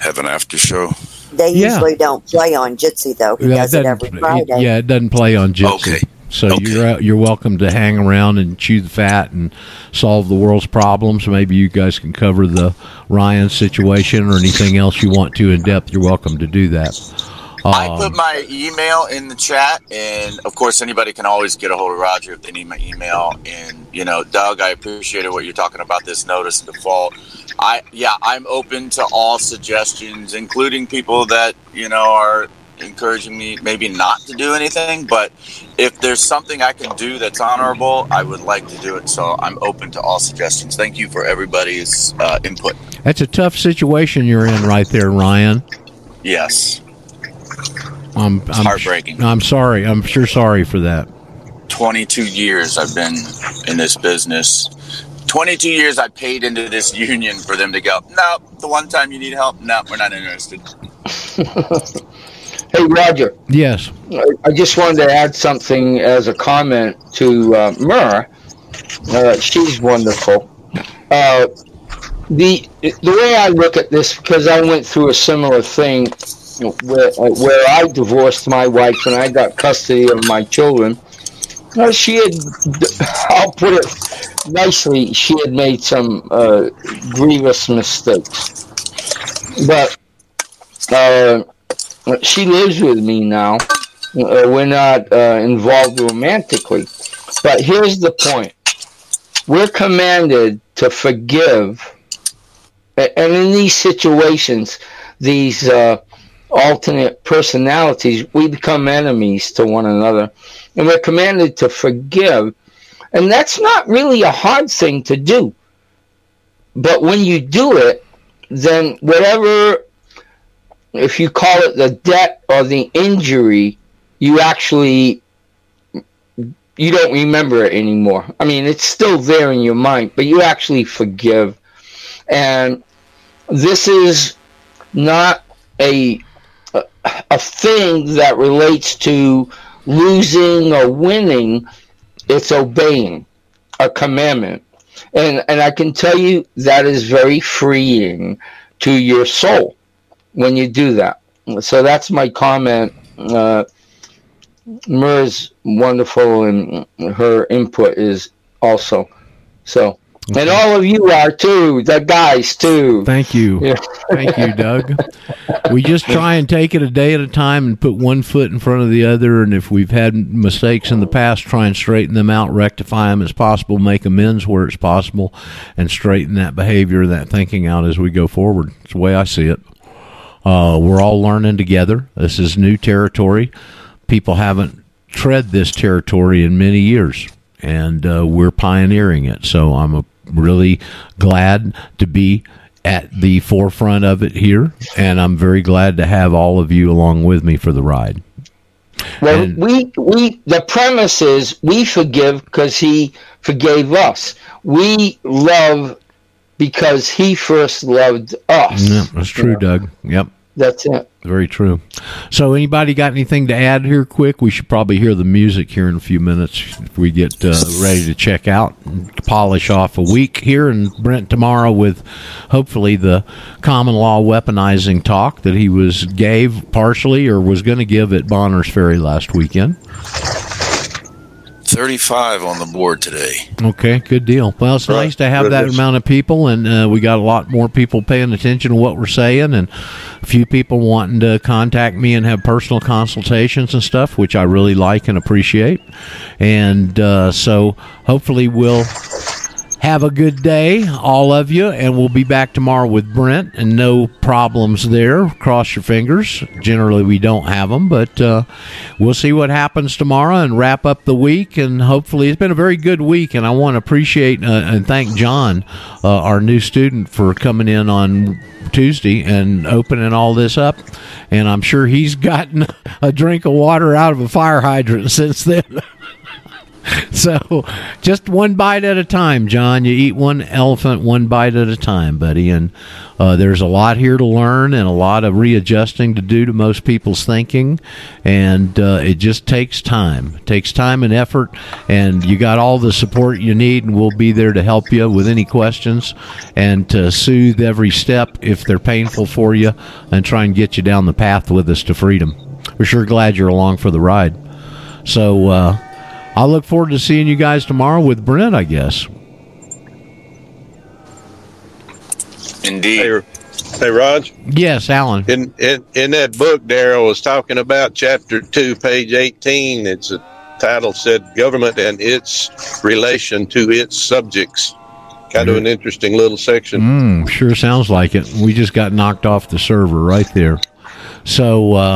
have an after show? They Yeah. usually don't play on Jitsi though. He Yeah, does it doesn't- every Friday. yeah, it doesn't play on Jitsi. So you're out- you're welcome to hang around and chew the fat and solve the world's problems. Maybe you guys can cover the Ryan situation or anything else you want to in depth. You're welcome to do that. I Um, put my email in the chat, and of course, anybody can always get a hold of Roger if they need my email. And you know, Doug, I appreciated what you're talking about this notice default. I yeah, I'm open to all suggestions, including people that you know are encouraging me maybe not to do anything. But if there's something I can do that's honorable, I would like to do it. So I'm open to all suggestions. Thank you for everybody's uh, input. that's a tough situation you're in right there, Ryan. Yes. I'm, I'm heartbreaking. I'm sorry. I'm sure sorry for that. 22 years I've been in this business. 22 years I paid into this union for them to go, no, the one time you need help, no, we're not interested. Hey, Roger. Yes. I- I just wanted to add something as a comment to uh, Myrrh. Uh, she's wonderful. Uh, the the way I look at this, because I went through a similar thing where uh, where I divorced my wife and I got custody of my children. Uh, she had, I'll put it nicely, she had made some uh, grievous mistakes, but. Uh, she lives with me now. Uh, we're not uh, involved romantically. But here's the point we're commanded to forgive. And in these situations, these uh, alternate personalities, we become enemies to one another. And we're commanded to forgive. And that's not really a hard thing to do. but when you do it, then whatever, if you call it the debt or the injury, you actually you don't remember it anymore. I mean, it's still there in your mind, but you actually forgive. And this is not a a, thing that relates to losing or winning. It's obeying a commandment. And and I can tell you that is very freeing to your soul when you do that. So that's my comment. Uh, Mer's wonderful, and her input is also so. And all of you are too, the guys too. Thank you. Thank you, Doug. We just try and take it a day at a time and put one foot in front of the other. And if we've had mistakes in the past, try and straighten them out, rectify them as possible, make amends where it's possible, and straighten that behavior, that thinking out as we go forward. It's the way I see it. Uh, we're all learning together. This is new territory. People haven't tread this territory in many years, and uh, we're pioneering it. So I'm a, really glad to be at the forefront of it here, and I'm very glad to have all of you along with me for the ride. Well, we we the premise is we forgive because he forgave us. We love because he first loved us. Yeah, that's true, Doug. Yep. That's it. Very true. So, anybody got anything to add here, quick? We should probably hear the music here in a few minutes if we get uh, ready to check out and polish off a week here. And Brent tomorrow with hopefully the common law weaponizing talk that he was gave partially or was going to give at Bonner's Ferry last weekend. 35 on the board today. Okay, good deal. Well, it's Right. nice to have that amount of people, and uh, we got a lot more people paying attention to what we're saying, and a few people wanting to contact me and have personal consultations and stuff, which I really like and appreciate. And uh, so, hopefully, we'll have a good day, all of you, and we'll be back tomorrow with Brent, and no problems there. Cross your fingers. Generally, we don't have them, but uh, we'll see what happens tomorrow and wrap up the week. And hopefully, it's been a very good week, and I want to appreciate uh, and thank John, uh, our new student, for coming in on Tuesday and opening all this up. And I'm sure he's gotten a drink of water out of a fire hydrant since then. So, just one bite at a time, John. You eat one elephant one bite at a time, buddy. And uh, there's a lot here to learn and a lot of readjusting to do to most people's thinking. And uh, it just takes time. It takes time and effort. And you got all the support you need, and we'll be there to help you with any questions and to soothe every step if they're painful for you and try and get you down the path with us to freedom. We're sure glad you're along for the ride. So, uh, I look forward to seeing you guys tomorrow with Brent, I guess. Indeed. Hey, hey Raj. Yes, Alan. In, in in that book, Daryl was talking about chapter two, page eighteen. It's a title said "Government and its relation to its subjects." Kind of an interesting little section. Mm, sure sounds like it. We just got knocked off the server right there. So, uh,